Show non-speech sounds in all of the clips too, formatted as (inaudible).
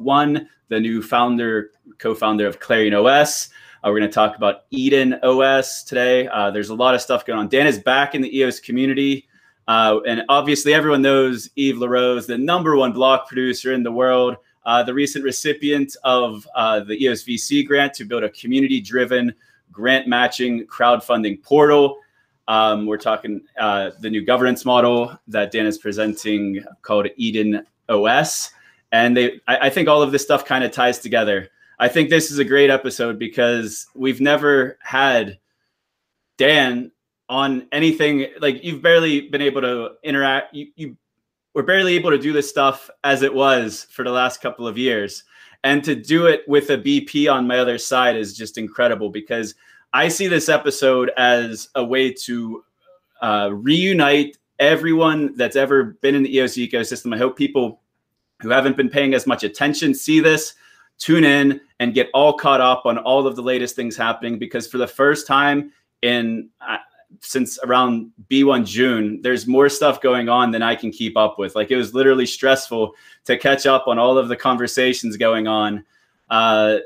One, the new founder, co-founder of Clarion OS. Uh, we're going to talk about Eden OS today. Uh, there's a lot of stuff going on. Dan is back in the EOS community. Uh, and obviously, everyone knows Yves La Rose, the number one block producer in the world, uh, the recent recipient of uh, the EOS VC grant to build a community driven grant matching crowdfunding portal. Um, we're talking uh, the new governance model that Dan is presenting called Eden OS. And they, I, I think all of this stuff kind of ties together. I think this is a great episode because we've never had Dan on anything like you've barely been able to interact. You, you were barely able to do this stuff as it was for the last couple of years. And to do it with a BP on my other side is just incredible because I see this episode as a way to uh, reunite everyone that's ever been in the EOS ecosystem. I hope people who haven't been paying as much attention see this tune in and get all caught up on all of the latest things happening because for the first time in uh, since around B1 June, there's more stuff going on than I can keep up with. Like it was literally stressful to catch up on all of the conversations going on uh,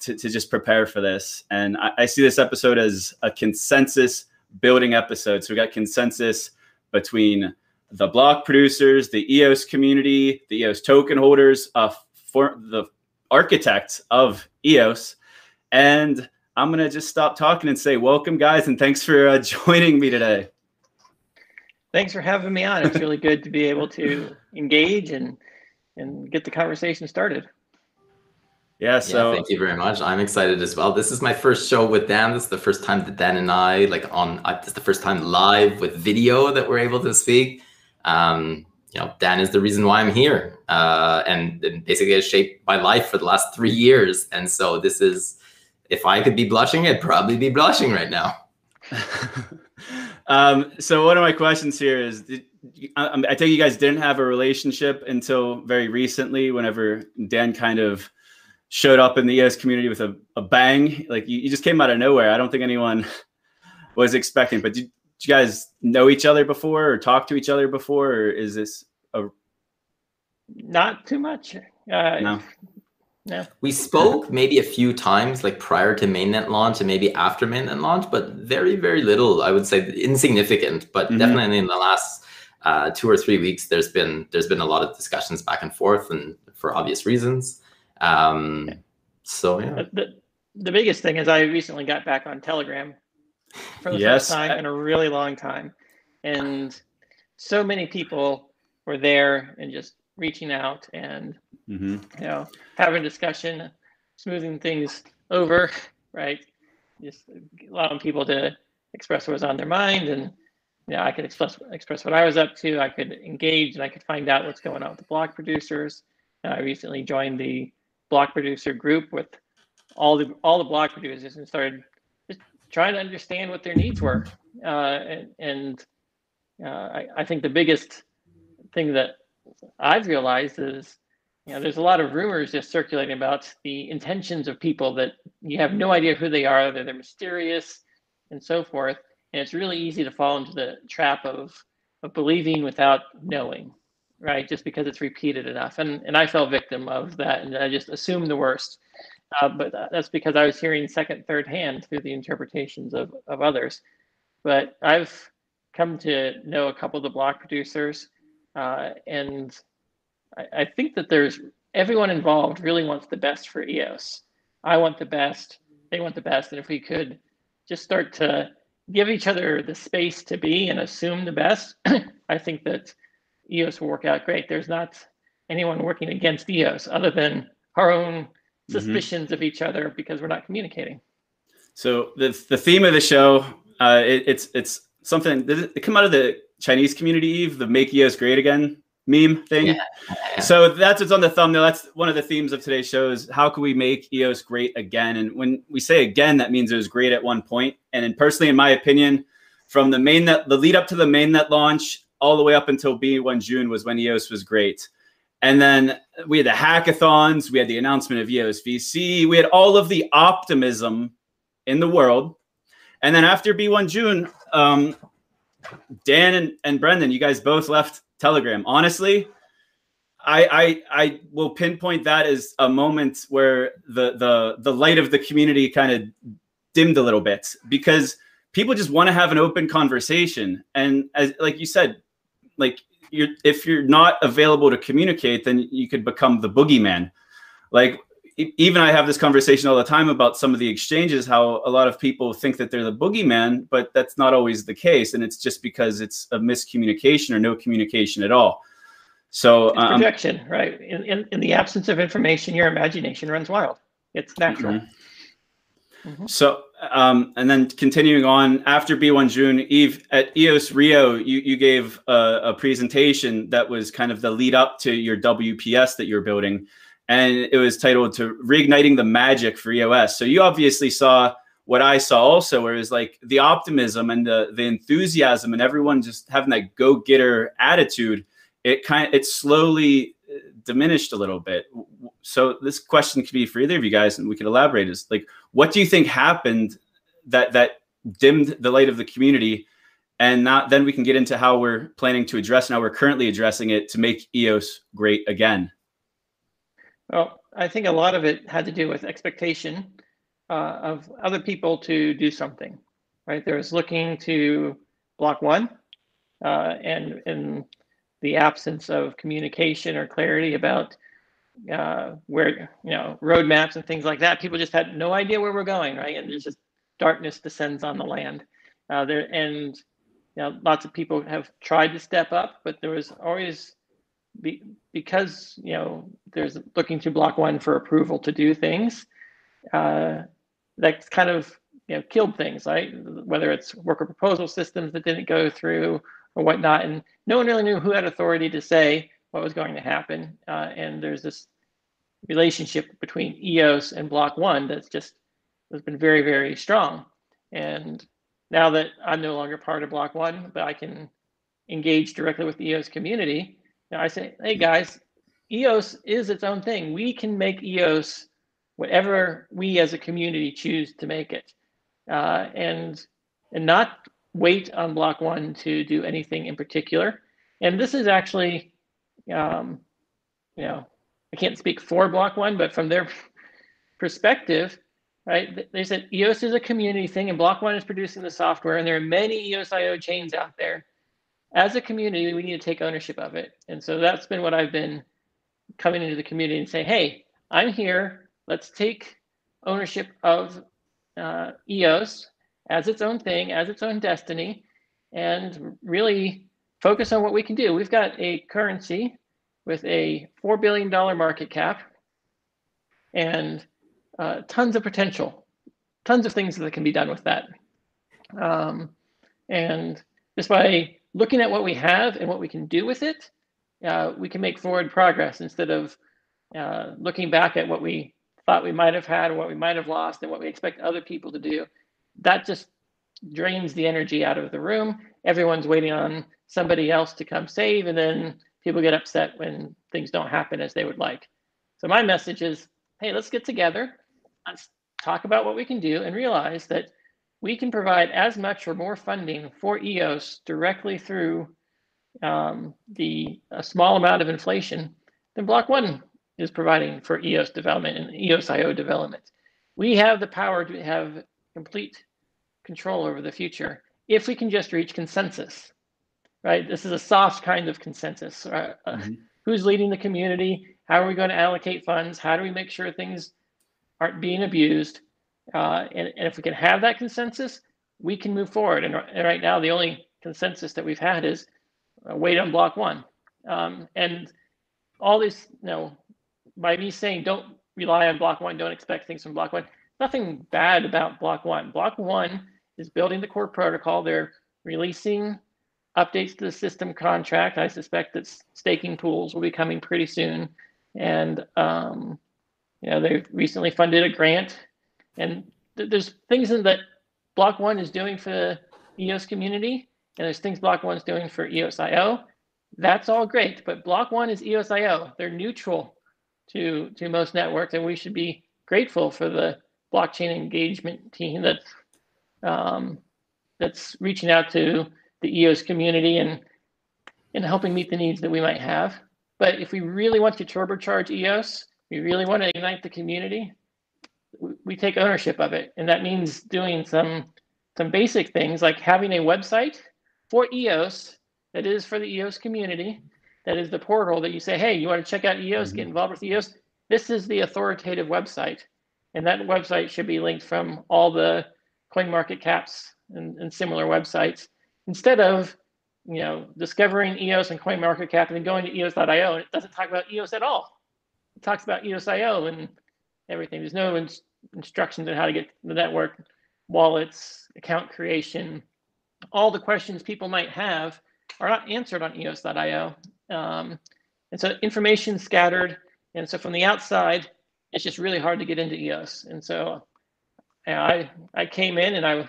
to, to just prepare for this. And I, I see this episode as a consensus building episode. So we got consensus between the block producers, the EOS community, the EOS token holders, uh, for the architects of EOS. And I'm going to just stop talking and say, welcome, guys, and thanks for uh, (laughs) joining me today. Thanks for having me on. It's really good to be able to engage and and get the conversation started. Yeah, so yeah, thank you very much. I'm excited as well. This is my first show with Dan. This is the first time that Dan and I like on. Uh, this is the first time live with video that we're able to speak. Um, you know, Dan is the reason why I'm here, uh, and, and basically has shaped my life for the last three years. And so this is, if I could be blushing, I'd probably be blushing right now. (laughs) um, so one of my questions here is, did, I, I take you guys didn't have a relationship until very recently, whenever Dan kind of showed up in the EOS community with a, a bang. Like you, you just came out of nowhere. I don't think anyone (laughs) was expecting, but did, you guys know each other before or talk to each other before, or is this a not too much? Uh, no. No. We spoke maybe a few times, like prior to mainnet launch and maybe after mainnet launch, but very, very little. I would say insignificant, but mm-hmm. definitely in the last uh, two or three weeks, there's been there's been a lot of discussions back and forth, and for obvious reasons. Um, so yeah. The, the biggest thing is I recently got back on Telegram for the yes. first time in a really long time. And so many people were there and just reaching out and mm-hmm. you know having discussion, smoothing things over, (laughs) right? Just allowing people to express what was on their mind and you know, I could express express what I was up to. I could engage and I could find out what's going on with the block producers. I recently joined the block producer group with all the all the block producers and started trying to understand what their needs were. Uh, and, and uh, I, I, think the biggest thing that I've realized is, you know, there's a lot of rumors just circulating about the intentions of people that you have no idea who they are, they're mysterious and so forth. And it's really easy to fall into the trap of, of believing without knowing, right? Just because it's repeated enough. And, and I fell victim of that and I just assumed the worst. Uh, but that's because I was hearing second, third hand through the interpretations of, of others. But I've come to know a couple of the block producers, uh, and I, I, think that there's everyone involved really wants the best for EOS. I want the best, they want the best, and if we could just start to give each other the space to be and assume the best, (clears throat) I think that EOS will work out great. There's not anyone working against EOS other than our own Mm-hmm. suspicions mm-hmm. of each other because we're not communicating. So the the theme of the show, uh, it, it's it's something. Did it come out of the Chinese community, Yves, the "Make EOS Great Again" meme thing? Yeah. So that's what's on the thumbnail. That's one of the themes of today's show is how can we make EOS great again? And when we say again, that means it was great at one point. And in, personally, in my opinion, from the mainnet, the lead up to the mainnet launch all the way up until B1 June was when EOS was great. And then we had the hackathons, we had the announcement of EOS VC, we had all of the optimism in the world. And then after B1 June, um, Dan and, and Brendan, you guys both left Telegram. Honestly, I, I I will pinpoint that as a moment where the the the light of the community kind of dimmed a little bit because people just want to have an open conversation and as like you said like you're if you're not available to communicate then you could become the boogeyman like even I have this conversation all the time about some of the exchanges, how a lot of people think that they're the boogeyman, but that's not always the case. And it's just because it's a miscommunication or no communication at all. So um, projection, right? In, in, in, the absence of information, your imagination runs wild. It's natural. Mm-hmm. Mm-hmm. So, um, and then continuing on after B1 June, Yves at EOS Rio, you, you gave a, a presentation that was kind of the lead up to your WPS that you're building and it was titled to reigniting the magic for EOS. So you obviously saw what I saw also, where it was like the optimism and the the enthusiasm and everyone just having that go getter attitude. It kind of it slowly uh, diminished a little bit. So this question could be for either of you guys, and we could elaborate. Is like, what do you think happened that that dimmed the light of the community? And not, then we can get into how we're planning to address and how we're currently addressing it to make EOS great again. Well, I think a lot of it had to do with expectation uh, of other people to do something, right? There was looking to block one, uh, and in the absence of communication or clarity about uh, where you know roadmaps and things like that, people just had no idea where we're going, right? And there's just darkness descends on the land. Uh, there and you know, lots of people have tried to step up, but there was always be, because you know there's looking to block one for approval to do things uh, that's kind of you know killed things right whether it's worker proposal systems that didn't go through or whatnot and no one really knew who had authority to say what was going to happen uh, and there's this relationship between eos and block one that's just has been very very strong and now that i'm no longer part of block one but i can engage directly with the eos community I say, hey guys, EOS is its own thing. We can make EOS whatever we as a community choose to make it, uh, and and not wait on block one to do anything in particular. And this is actually, um, you know, I can't speak for block one, but from their (laughs) perspective, right? They said EOS is a community thing, and block one is producing the software, and there are many EOS.io chains out there as a community, we need to take ownership of it. And so that's been what I've been coming into the community and saying, hey, I'm here. Let's take ownership of uh, EOS as its own thing, as its own destiny, and really focus on what we can do. We've got a currency with a $4 billion market cap and uh, tons of potential, tons of things that can be done with that. Um, and just by looking at what we have and what we can do with it, uh, we can make forward progress instead of uh, looking back at what we thought we might have had or what we might have lost and what we expect other people to do. That just drains the energy out of the room. Everyone's waiting on somebody else to come save, and then people get upset when things don't happen as they would like. So, my message is hey, let's get together, let's talk about what we can do, and realize that we can provide as much or more funding for EOS directly through um, the a small amount of inflation than Block One is providing for EOS development and EOS.io development. We have the power to have complete control over the future if we can just reach consensus, right? This is a soft kind of consensus. Uh, mm-hmm. Who's leading the community? How are we going to allocate funds? How do we make sure things aren't being abused? Uh, and, and if we can have that consensus, we can move forward. And, and right now, the only consensus that we've had is uh, wait on block one. Um, and all this, you know, by me saying don't rely on block one, don't expect things from block one, nothing bad about block one. Block one is building the core protocol. They're releasing updates to the system contract. I suspect that staking pools will be coming pretty soon. And, um, you know, they recently funded a grant and th- there's things that Block One is doing for the EOS community, and there's things Block One's doing for EOS.io. That's all great, but Block One is EOS.io. They're neutral to to most networks, and we should be grateful for the blockchain engagement team that's um, that's reaching out to the EOS community and and helping meet the needs that we might have. But if we really want to turbocharge EOS, we really want to ignite the community, we take ownership of it. And that means doing some some basic things like having a website for EOS that is for the EOS community, that is the portal that you say, hey, you want to check out EOS, mm-hmm. get involved with EOS. This is the authoritative website. And that website should be linked from all the coin market caps and, and similar websites instead of you know discovering EOS and coin market cap and then going to EOS.io and it doesn't talk about EOS at all. It talks about EOS.io and everything. There's no in- instructions on how to get the network, wallets, account creation. All the questions people might have are not answered on EOS.io. Um, and so information scattered. And so from the outside, it's just really hard to get into EOS. And so I I came in and I,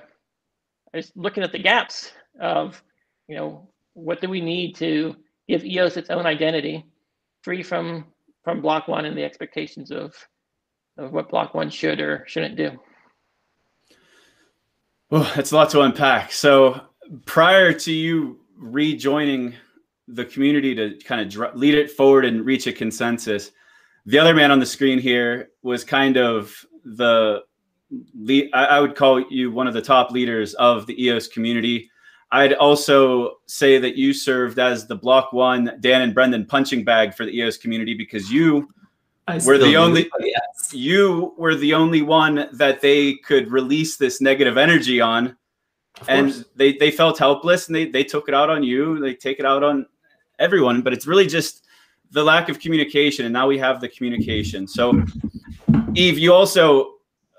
I was looking at the gaps of, you know, what do we need to give EOS its own identity, free from from block one and the expectations of of what block one should or shouldn't do. Well, it's a lot to unpack. So prior to you rejoining the community to kind of dr- lead it forward and reach a consensus, the other man on the screen here was kind of the lead, I would call you one of the top leaders of the EOS community. I'd also say that you served as the block one Dan and Brendan punching bag for the EOS community because you I were the only yes. you were the only one that they could release this negative energy on. And they, they felt helpless and they, they took it out on you. They take it out on everyone, but it's really just the lack of communication. And now we have the communication. So Yves, you also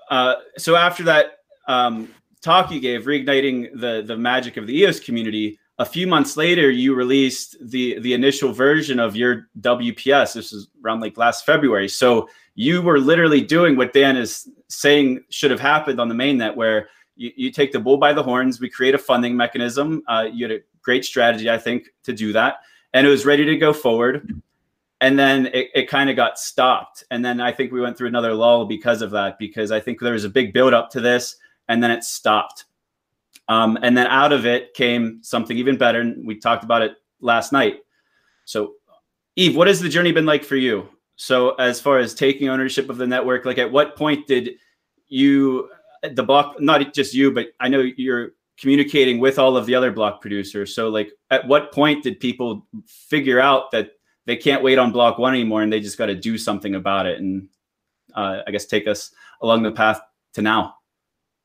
uh, so after that um, talk you gave, reigniting the the magic of the EOS community, a few months later, you released the the initial version of your WPS. This is around like last February. So you were literally doing what Dan is saying should have happened on the mainnet, where you, you take the bull by the horns. We create a funding mechanism. Uh, you had a great strategy, I think, to do that, and it was ready to go forward. And then it, it kind of got stopped. And then I think we went through another lull because of that, because I think there was a big build up to this, and then it stopped um, and then out of it came something even better. And we talked about it last night. So, Yves, what has the journey been like for you? So, as far as taking ownership of the network, like at what point did you, the block, not just you, but I know you're communicating with all of the other block producers. So, like, at what point did people figure out that they can't wait on block one anymore and they just got to do something about it? And uh, I guess take us along the path to now.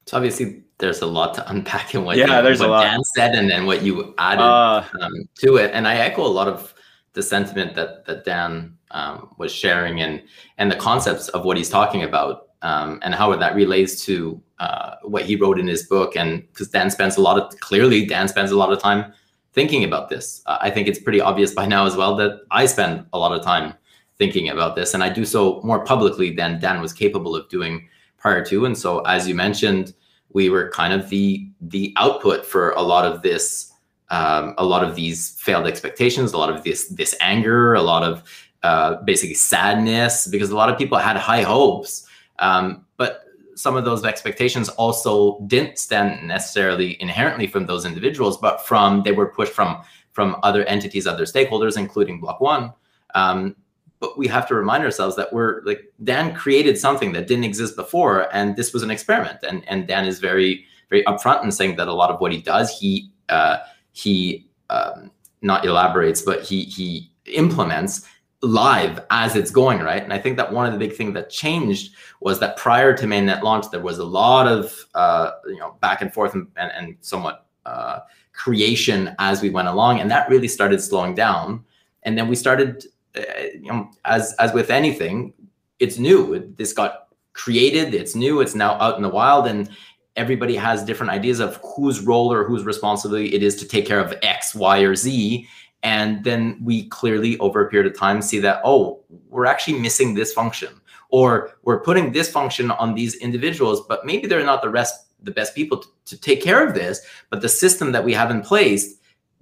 So obviously, there's a lot to unpack in what yeah, you, there's what a lot. Dan said, and then what you added uh, um, to it. And I echo a lot of the sentiment that that Dan um, was sharing, and and the concepts of what he's talking about, um, and how that relates to uh, what he wrote in his book. And because Dan spends a lot of clearly, Dan spends a lot of time thinking about this. Uh, I think it's pretty obvious by now as well that I spend a lot of time thinking about this, and I do so more publicly than Dan was capable of doing prior to. And so, as you mentioned we were kind of the the output for a lot of this um, a lot of these failed expectations a lot of this this anger a lot of uh, basically sadness because a lot of people had high hopes um, but some of those expectations also didn't stem necessarily inherently from those individuals but from they were pushed from from other entities other stakeholders including block one um, but we have to remind ourselves that we're like Dan created something that didn't exist before, and this was an experiment. And and Dan is very very upfront in saying that a lot of what he does, he uh, he um, not elaborates, but he he implements live as it's going right and i think that one of the big things that changed was that prior to mainnet launch there was a lot of uh, you know back and forth and, and, and somewhat uh, creation as we went along and that really started slowing down and then we started you know, as as with anything, it's new. This got created. It's new. It's now out in the wild, and everybody has different ideas of whose role or whose responsibility it is to take care of X, Y, or Z. And then we clearly, over a period of time, see that oh, we're actually missing this function, or we're putting this function on these individuals, but maybe they're not the rest the best people to, to take care of this. But the system that we have in place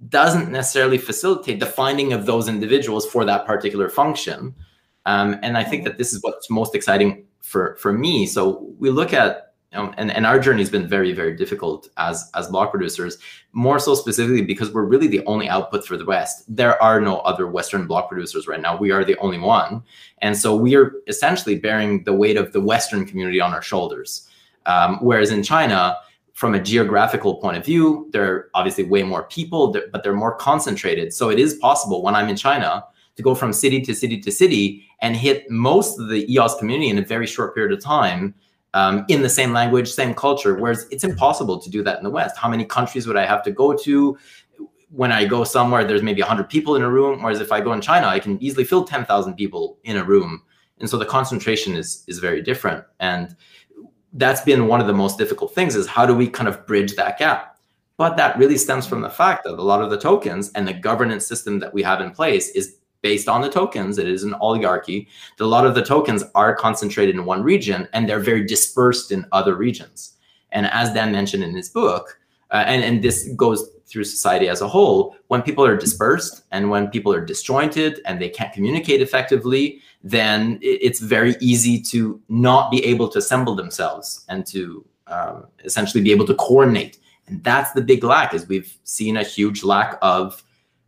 doesn't necessarily facilitate the finding of those individuals for that particular function. Um, and I think that this is what's most exciting for, for me. So we look at um, and, and our journey has been very very difficult as as block producers more so specifically because we're really the only output for the west there are no other western block producers right now we are the only one and so we are essentially bearing the weight of the western community on our shoulders um, whereas in china from a geographical point of view there are obviously way more people but they're more concentrated so it is possible when i'm in china to go from city to city to city and hit most of the eos community in a very short period of time um, in the same language, same culture. Whereas it's impossible to do that in the West. How many countries would I have to go to? When I go somewhere, there's maybe 100 people in a room. Whereas if I go in China, I can easily fill 10,000 people in a room. And so the concentration is is very different. And that's been one of the most difficult things is how do we kind of bridge that gap? But that really stems from the fact that a lot of the tokens and the governance system that we have in place is based on the tokens. It is an oligarchy. A lot of the tokens are concentrated in one region and they're very dispersed in other regions. And as Dan mentioned in his book, uh, and, and this goes through society as a whole, when people are dispersed and when people are disjointed and they can't communicate effectively, then it's very easy to not be able to assemble themselves and to um, essentially be able to coordinate. And that's the big lack is we've seen a huge lack of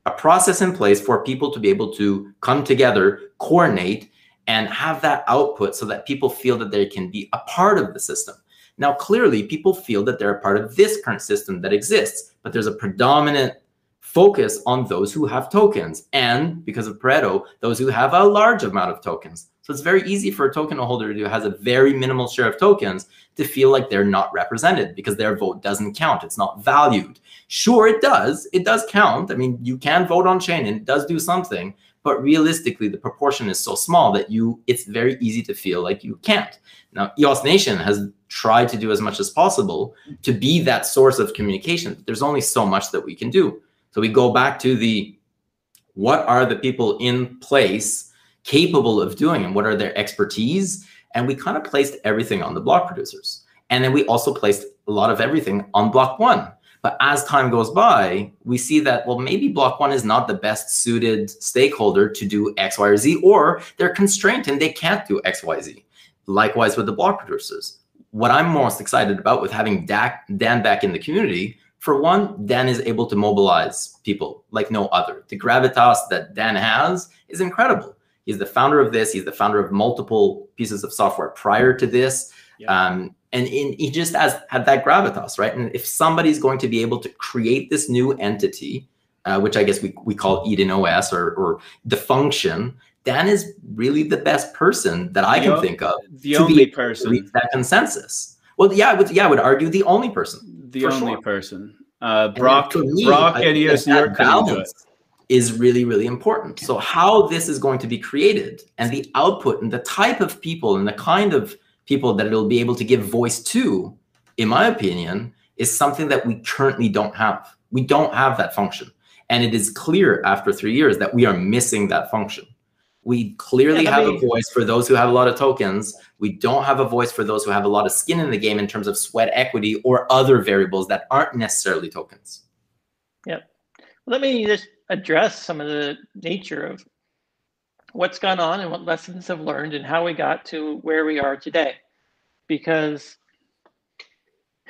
a process in place for people to be able to come together, coordinate, and have that output so that people feel that they can be a part of the system. Now, clearly, people feel that they're a part of this current system that exists, but there's a predominant focus on those who have tokens and because of Pareto, those who have a large amount of tokens. So it's very easy for a token holder who has a very minimal share of tokens to feel like they're not represented because their vote doesn't count. It's not valued. Sure, it does. It does count. I mean, you can vote on chain and it does do something, but realistically, the proportion is so small that you it's very easy to feel like you can't. Now, EOS Nation has tried to do as much as possible to be that source of communication. There's only so much that we can do. So we go back to the what are the people in place capable of doing and what are their expertise and we kind of placed everything on the block producers. And then we also placed a lot of everything on block one. But as time goes by, we see that, well, maybe block one is not the best suited stakeholder to do X, Y, or Z, or they're constrained and they can't do X, Y, Z. Likewise with the block producers. What I'm most excited about with having Dan back in the community, for one, Dan is able to mobilize people like no other. The gravitas that Dan has is incredible. He's the founder of this. He's the founder of multiple pieces of software prior to this. Yeah. Um, and in, he just has had that gravitas, right? And if somebody's going to be able to create this new entity, uh, which I guess we, we call Eden OS or, or the function, Dan is really the best person that I the can o- think of. The only person. that consensus. Well, yeah, I would, yeah, I would argue the only person. The only sure. person. Uh, Brock, me, Brock and York couldn't do it is really, really important. So, how this is going to be created and the output and the type of people and the kind of people that it'll be able to give voice to, in my opinion, is something that we currently don't have. We don't have that function. And it is clear after three years that we are missing that function. We clearly yeah, have mean, a voice for those who have a lot of tokens. We don't have a voice for those who have a lot of skin in the game in terms of sweat equity or other variables that aren't necessarily tokens. Yep. Let me just address some of the nature of what's gone on and what lessons have learned and how we got to where we are today. Because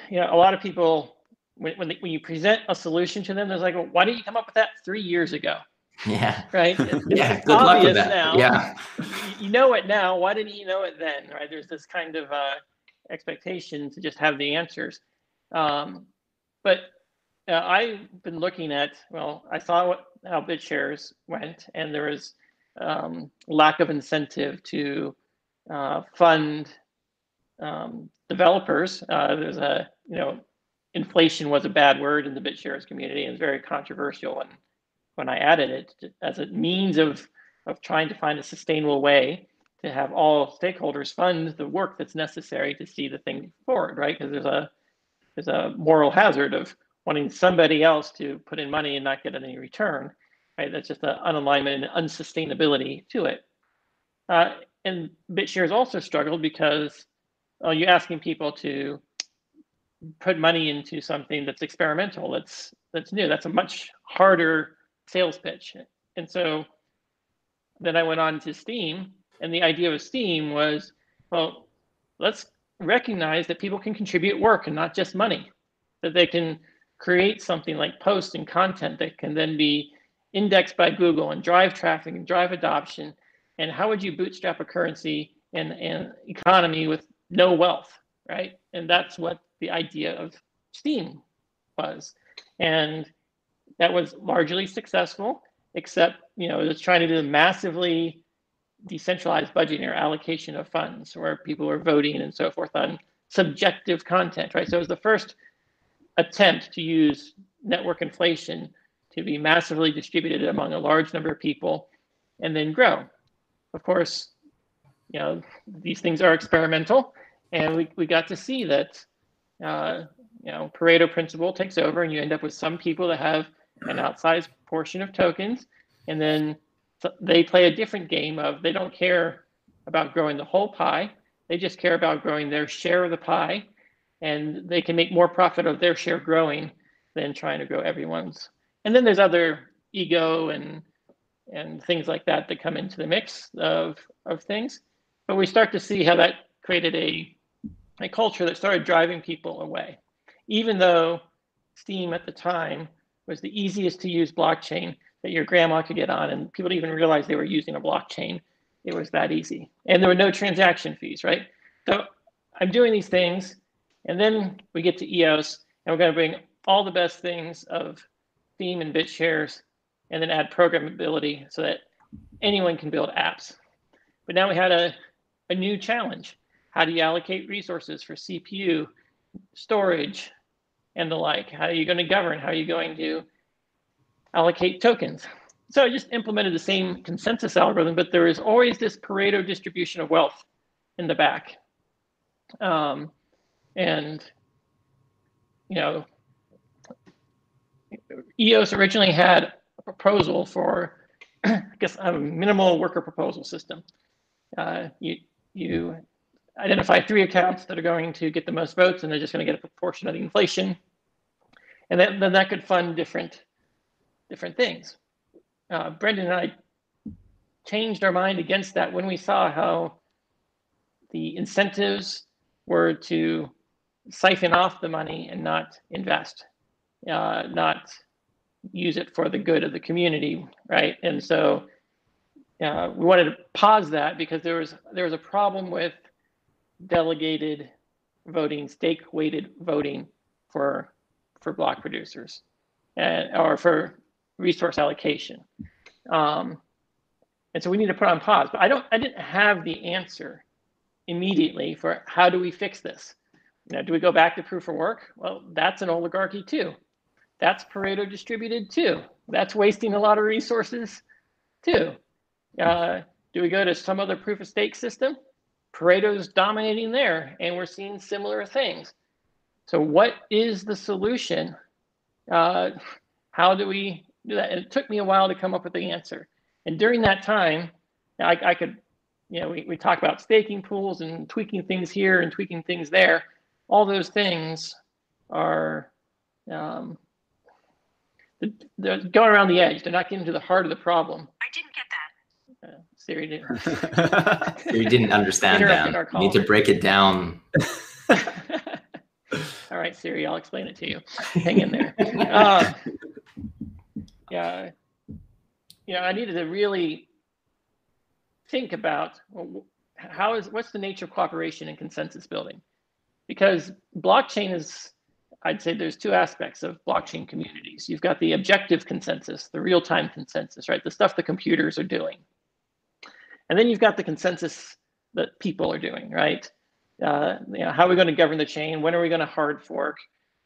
you know, a lot of people when when, they, when you present a solution to them, there's like, well, why didn't you come up with that three years ago? Yeah. Right. (laughs) yeah. Good luck with that. Now. Yeah. (laughs) You know it now. Why didn't you know it then? Right. There's this kind of uh, expectation to just have the answers. Um, but uh, I've been looking at, well, I saw what, how BitShares went, and there was um, lack of incentive to uh, fund um, developers. Uh, there's a, you know, inflation was a bad word in the BitShares community and it's very controversial. And when I added it as a means of, of trying to find a sustainable way to have all stakeholders fund the work that's necessary to see the thing forward, right? Because there's a there's a moral hazard of wanting somebody else to put in money and not get any return, right? That's just an unalignment and unsustainability to it. Uh, and BitShares also struggled because uh, you're asking people to put money into something that's experimental, that's that's new. That's a much harder sales pitch. And so then I went on to Steem, and the idea of Steem was, well, let's recognize that people can contribute work and not just money, that they can create something like posts and content that can then be indexed by Google and drive traffic and drive adoption. And how would you bootstrap a currency and, and economy with no wealth, right? And that's what the idea of Steem was. And that was largely successful, except, you know, it was trying to do a massively decentralized budgeting or allocation of funds where people were voting and so forth on subjective content, right? So it was the first attempt to use network inflation to be massively distributed among a large number of people and then grow. Of course, you know, these things are experimental and we, we got to see that, uh, you know, Pareto principle takes over and you end up with some people that have an outsized portion of tokens and then they play a different game of they don't care about growing the whole pie. They just care about growing their share of the pie and they can make more profit of their share growing than trying to grow everyone's. And then there's other ego and and things like that that come into the mix of of things. But we start to see how that created a a culture that started driving people away. Even though Steem at the time was the easiest to use blockchain that your grandma could get on, and people didn't even realize they were using a blockchain. It was that easy, and there were no transaction fees, right? So I'm doing these things, and then we get to EOS, and we're going to bring all the best things of Steem and BitShares, and then add programmability so that anyone can build apps. But now we had a, a new challenge. How do you allocate resources for CPU, storage, and the like? How are you going to govern? How are you going to allocate tokens? So I just implemented the same consensus algorithm, but there is always this Pareto distribution of wealth in the back. Um, and, you know, EOS originally had a proposal for, (clears throat) I guess, a minimal worker proposal system. Uh, you, you identify three accounts that are going to get the most votes, and they're just going to get a proportion of the inflation. And then, then that could fund different, different things. Uh, Brendan and I changed our mind against that when we saw how the incentives were to siphon off the money and not invest, uh, not use it for the good of the community, right? And so uh, we wanted to pause that because there was there was a problem with delegated voting, stake weighted voting for for block producers, and or for resource allocation. Um, and so we need to put on pause. But I don't I didn't have the answer immediately for how do we fix this. You know, do we go back to proof of work? Well, that's an oligarchy too. That's Pareto distributed too. That's wasting a lot of resources too. Uh, do we go to some other proof of stake system? Pareto's dominating there, and we're seeing similar things. So, what is the solution? Uh, how do we do that? And it took me a while to come up with the answer. And during that time, I, I could, you know, we, we talk about staking pools and tweaking things here and tweaking things there. All those things are um, they're going around the edge. They're not getting to the heart of the problem. I didn't get Siri didn't. Siri didn't understand that. You need to break it down. (laughs) All right, Siri, I'll explain it to you. Hang in there. (laughs) Uh, yeah, you know, I needed to really think about well, how is what's the nature of cooperation and consensus building, because blockchain is I'd say there's two aspects of blockchain communities. You've got the objective consensus, the real-time consensus, right? The stuff the computers are doing. And then you've got the consensus that people are doing, right? Uh, you know, how are we going to govern the chain? When are we going to hard fork?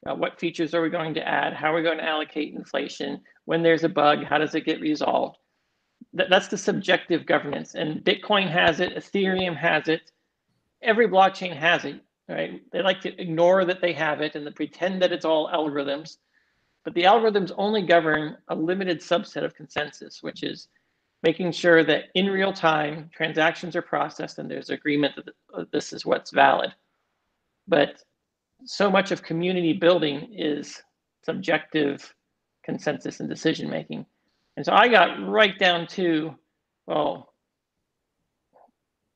Uh, what features are we going to add? How are we going to allocate inflation? When there's a bug, how does it get resolved? That, that's the subjective governance. And Bitcoin has it, Ethereum has it, every blockchain has it right? They like to ignore that they have it and pretend that it's all algorithms. But the algorithms only govern a limited subset of consensus, which is making sure that in real time transactions are processed and there's agreement that this is what's valid. But so much of community building is subjective consensus and decision making. And so I got right down to, well,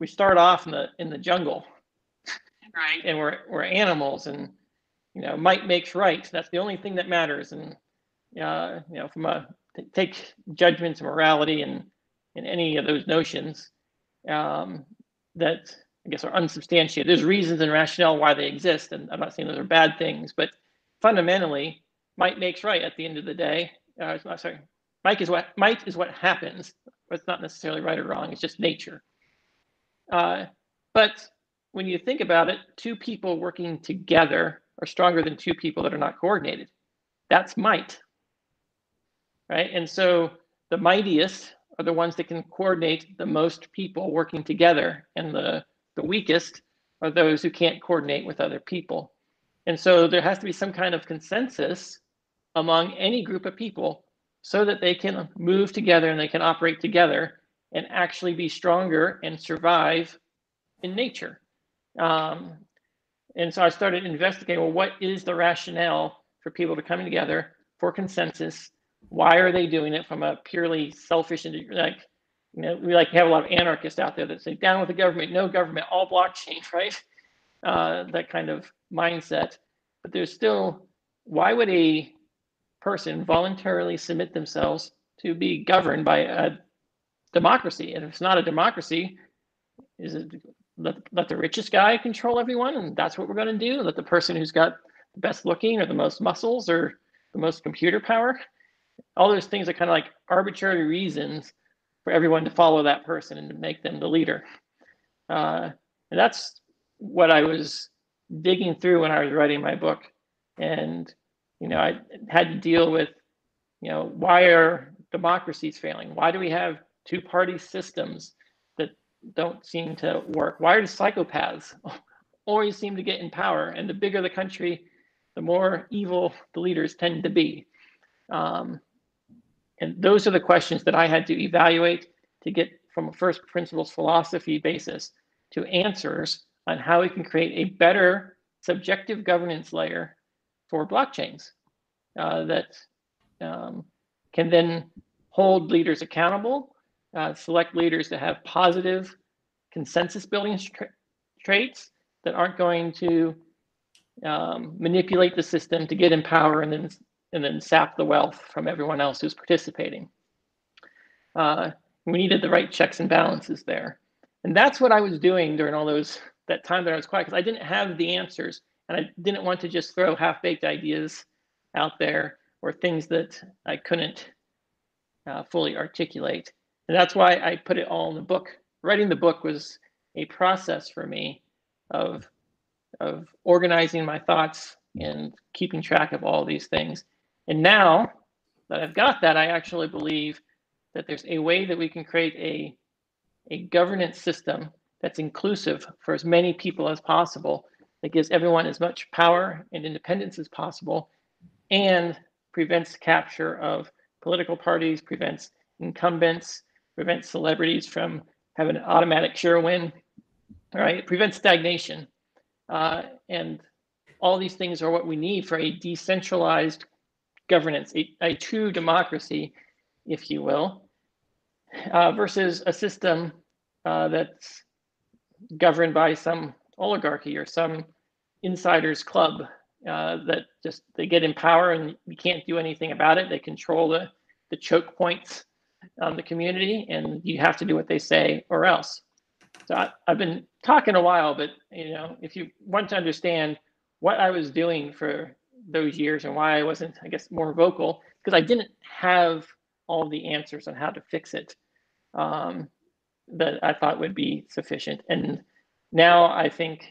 we start off in the in the jungle (laughs) right. and we're we're animals, and you know, might makes right. That's the only thing that matters. And uh, you know, from a take judgments, and morality, and and any of those notions um, that I guess are unsubstantiated. There's reasons and rationale why they exist, and I'm not saying those are bad things, but fundamentally, might makes right at the end of the day. Uh, sorry, Mike is what might is what happens. It's not necessarily right or wrong. It's just nature. Uh, but when you think about it, two people working together are stronger than two people that are not coordinated. That's might, right? And so the mightiest are the ones that can coordinate the most people working together, and the the weakest are those who can't coordinate with other people. And so there has to be some kind of consensus among any group of people so that they can move together and they can operate together and actually be stronger and survive in nature. Um, and so I started investigating well, what is the rationale for people to come together for consensus? Why are they doing it from a purely selfish and like, you know, we like have a lot of anarchists out there that say down with the government, no government, all blockchain, (laughs) right? Uh, that kind of mindset. But there's still, why would a person voluntarily submit themselves to be governed by a democracy. And if it's not a democracy, is it let, let the richest guy control everyone and that's what we're going to do? Let the person who's got the best looking or the most muscles or the most computer power? All those things are kind of like arbitrary reasons for everyone to follow that person and to make them the leader. Uh, and that's what I was digging through when I was writing my book. And you know, I had to deal with, you know, why are democracies failing? Why do we have two party systems that don't seem to work? Why the psychopaths (laughs) always seem to get in power? And the bigger the country, the more evil the leaders tend to be. Um, and those are the questions that I had to evaluate to get from a first principles philosophy basis to answers on how we can create a better subjective governance layer for blockchains uh, that um, can then hold leaders accountable, uh, select leaders that have positive consensus building tra- traits that aren't going to um, manipulate the system to get in power and then and then sap the wealth from everyone else who's participating. Uh, we needed the right checks and balances there, and that's what I was doing during all those that time that I was quiet because I didn't have the answers and I didn't want to just throw half-baked ideas out there or things that I couldn't uh, fully articulate. And that's why I put it all in the book. Writing the book was a process for me of, of organizing my thoughts and keeping track of all these things. And now that I've got that, I actually believe that there's a way that we can create a, a governance system that's inclusive for as many people as possible that gives everyone as much power and independence as possible and prevents capture of political parties, prevents incumbents, prevents celebrities from having an automatic sure win, right? It prevents stagnation. Uh, and all these things are what we need for a decentralized governance, a, a true democracy, if you will, uh, versus a system uh, that's governed by some oligarchy or some insiders club uh, that just they get in power and you can't do anything about it. They control the the choke points on the community, and you have to do what they say or else. So I, I've been talking a while, but you know, if you want to understand what I was doing for those years and why I wasn't, I guess, more vocal, because I didn't have all the answers on how to fix it um, that I thought would be sufficient. And now I think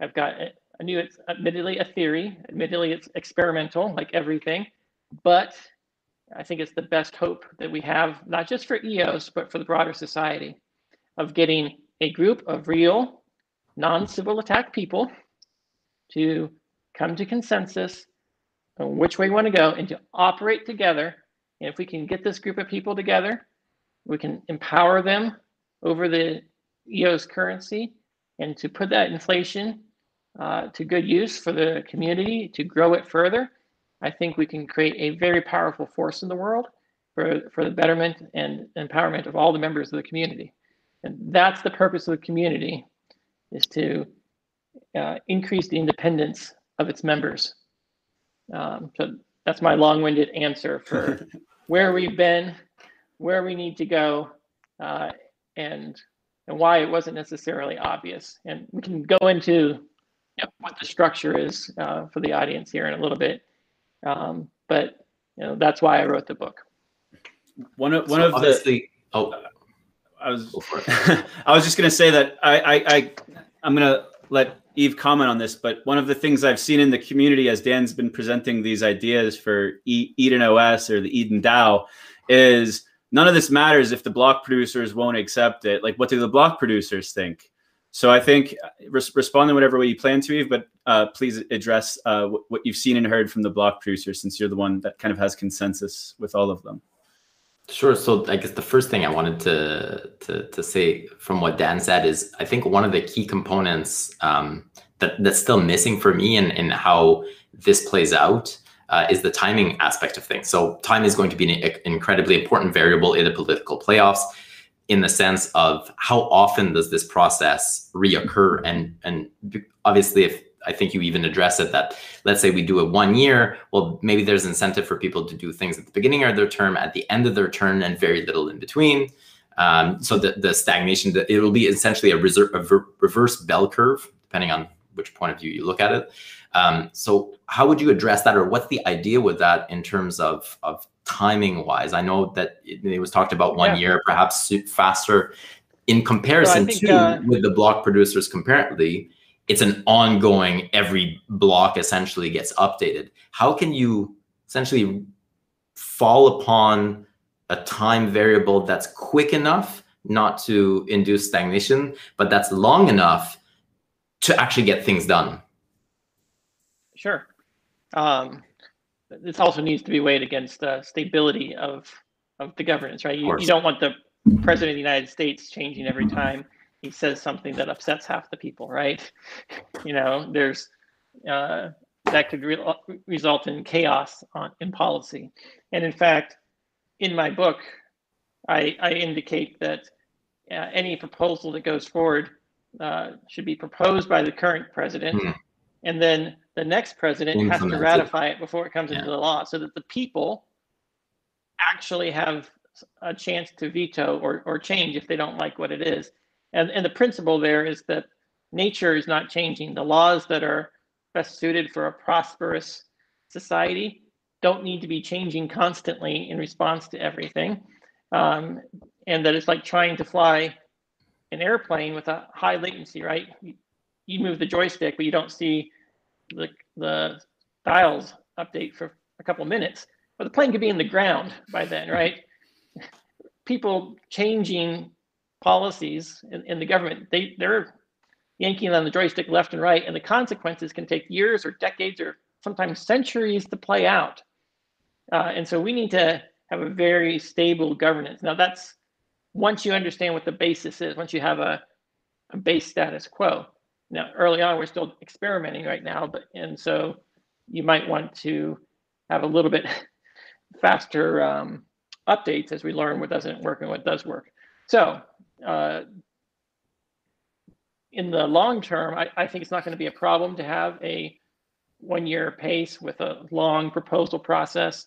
I've got I knew it's admittedly a theory, admittedly it's experimental, like everything, but I think it's the best hope that we have, not just for EOS, but for the broader society, of getting a group of real, non Sybil attack people to come to consensus on which way we want to go and to operate together. And if we can get this group of people together, we can empower them over the EOS currency and to put that inflation uh, to good use for the community to grow it further, I think we can create a very powerful force in the world for, for the betterment and empowerment of all the members of the community. And that's the purpose of the community is to uh, increase the independence of its members. Um, so that's my long-winded answer for (laughs) where we've been, where we need to go, uh, and and why it wasn't necessarily obvious. And we can go into you know, what the structure is uh, for the audience here in a little bit. Um, but you know that's why I wrote the book. One of one so of the oh, I was (laughs) I was just gonna say that I I, I I'm gonna let Yves comment on this, but one of the things I've seen in the community as Dan's been presenting these ideas for e- Eden OS or the Eden DAO is none of this matters if the block producers won't accept it. Like, what do the block producers think? So I think uh, res- respond in whatever way you plan to, Yves, but uh, please address uh, w- what you've seen and heard from the block producers since you're the one that kind of has consensus with all of them. Sure. So I guess the first thing I wanted to to, to say from what Dan said is I think one of the key components um, that that's still missing for me and in, in how this plays out uh, is the timing aspect of things. So time is going to be an incredibly important variable in the political playoffs in the sense of how often does this process reoccur and and obviously if I think you even address it that let's say we do it one year, well, maybe there's incentive for people to do things at the beginning of their term, at the end of their term, and very little in between. Um, so the, the stagnation, it will be essentially a, reserve, a reverse bell curve, depending on which point of view you look at it. Um, so how would you address that, or what's the idea with that in terms of of timing wise? I know that it, it was talked about one yeah. year, perhaps faster. In comparison so think, to uh, with the block producers, comparatively, it's an ongoing every block essentially gets updated. How can you essentially fall upon a time variable that's quick enough not to induce stagnation but that's long enough to actually get things done? Sure. Um, this also needs to be weighed against the stability of of the governance right? You, you don't want the president of the united states changing every time he says something that upsets half the people, right? (laughs) You know, there's uh, that could re- result in chaos on, in policy. And in fact, in my book, I, I indicate that uh, any proposal that goes forward uh, should be proposed by the current president, mm. and then the next president has to ratify it before it comes yeah. into the law, so that the people actually have a chance to veto or, or change if they don't like what it is. And, and the principle there is that nature is not changing. The laws that are best suited for a prosperous society don't need to be changing constantly in response to everything. Um, and that it's like trying to fly an airplane with a high latency, right? You, you move the joystick, but you don't see the, the dials update for a couple minutes. But the plane could be in the ground by then, right? (laughs) People changing policies in, in the government, they, they're yanking on the joystick left and right, and the consequences can take years or decades or sometimes centuries to play out. Uh, and so we need to have a very stable governance. Now, that's once you understand what the basis is, once you have a, a base status quo. Now, early on, we're still experimenting right now, but and so you might want to have a little bit (laughs) faster um, updates as we learn what doesn't work and what does work. So uh, in the long term, I, I think it's not going to be a problem to have a one year pace with a long proposal process.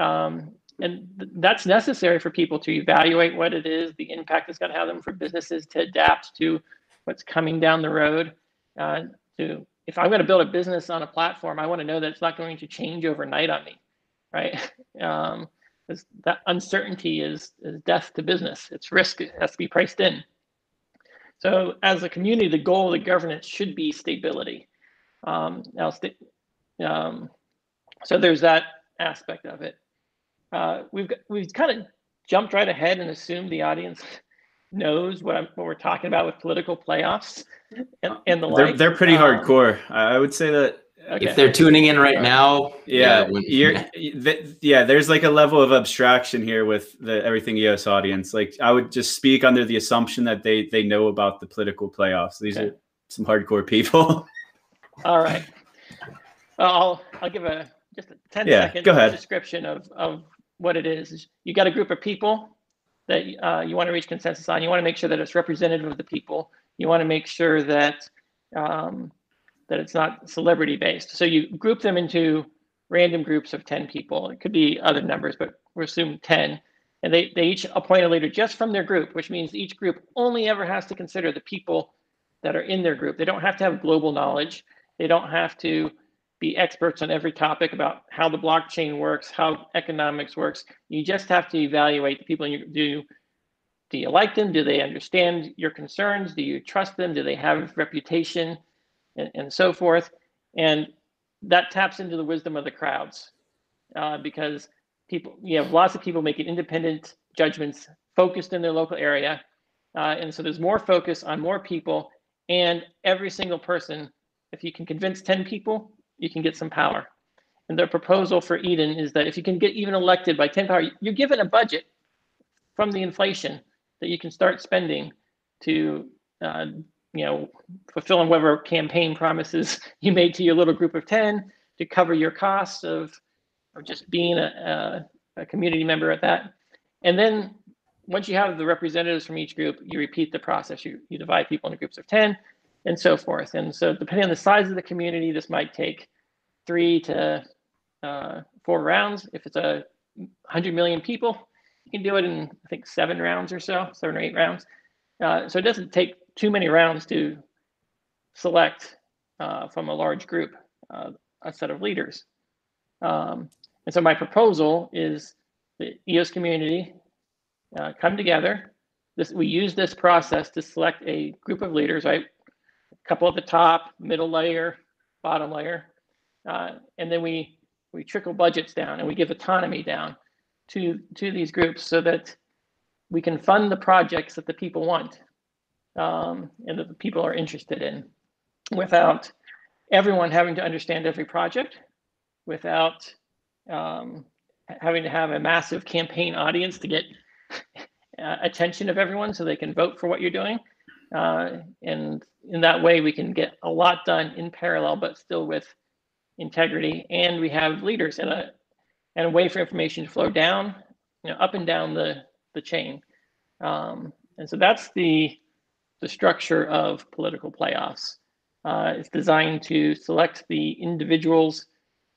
Um, and th- that's necessary for people to evaluate what it is, the impact it's going to have them for businesses to adapt to what's coming down the road. Uh, to if I'm going to build a business on a platform, I want to know that it's not going to change overnight on me, right? (laughs) Um, that uncertainty is, is death to business. It's risk. It has to be priced in. So as a community, the goal of the governance should be stability. Um, now, st- um, so there's that aspect of it. Uh, we've we've kind of jumped right ahead and assumed the audience (laughs) knows what, I'm, what we're talking about with political playoffs and, and the they're, like. They're pretty um, hardcore. I would say that Okay. If they're tuning in right now, yeah, yeah, th- yeah, there's like a level of abstraction here with the everything EOS audience. Like I would just speak under the assumption that they they know about the political playoffs. These okay. are some hardcore people. (laughs) All right. I'll I'll give a just a 10 yeah, second description of of what it is. You got a group of people that uh, you want to reach consensus on. You want to make sure that it's representative of the people. You want to make sure that um, that it's not celebrity based. So you group them into random groups of 10 people. It could be other numbers, but we're assuming 10. And they, they each appoint a leader just from their group, which means each group only ever has to consider the people that are in their group. They don't have to have global knowledge. They don't have to be experts on every topic about how the blockchain works, how economics works. You just have to evaluate the people you do. Do you like them? Do they understand your concerns? Do you trust them? Do they have reputation? And, and so forth. And that taps into the wisdom of the crowds uh, because people, you have lots of people making independent judgments focused in their local area. Uh, and so there's more focus on more people and every single person. If you can convince 10 people, you can get some power. And their proposal for Eden is that if you can get even elected by 10 power, you're given a budget from the inflation that you can start spending to, uh, you know, fulfilling whatever campaign promises (laughs) you made to your little group of 10 to cover your costs of, of just being a, a, a community member at that. And then once you have the representatives from each group, you repeat the process. You, you divide people into groups of 10 and so forth. And so depending on the size of the community, this might take three to uh, four rounds. If it's a 100 million people, you can do it in, I think, seven rounds or so, seven or eight rounds. Uh, so it doesn't take too many rounds to select uh, from a large group uh, a set of leaders. Um, and so my proposal is the EOS community uh, come together. This, we use this process to select a group of leaders, right? A couple at the top, middle layer, bottom layer, uh, and then we we trickle budgets down and we give autonomy down to to these groups so that we can fund the projects that the people want um, and that the people are interested in without everyone having to understand every project without um, having to have a massive campaign audience to get uh, attention of everyone so they can vote for what you're doing uh, and in that way, we can get a lot done in parallel, but still with integrity. And we have leaders and a and a way for information to flow down, you know, up and down the the chain. Um, and so that's the the structure of political playoffs. Uh, it's designed to select the individuals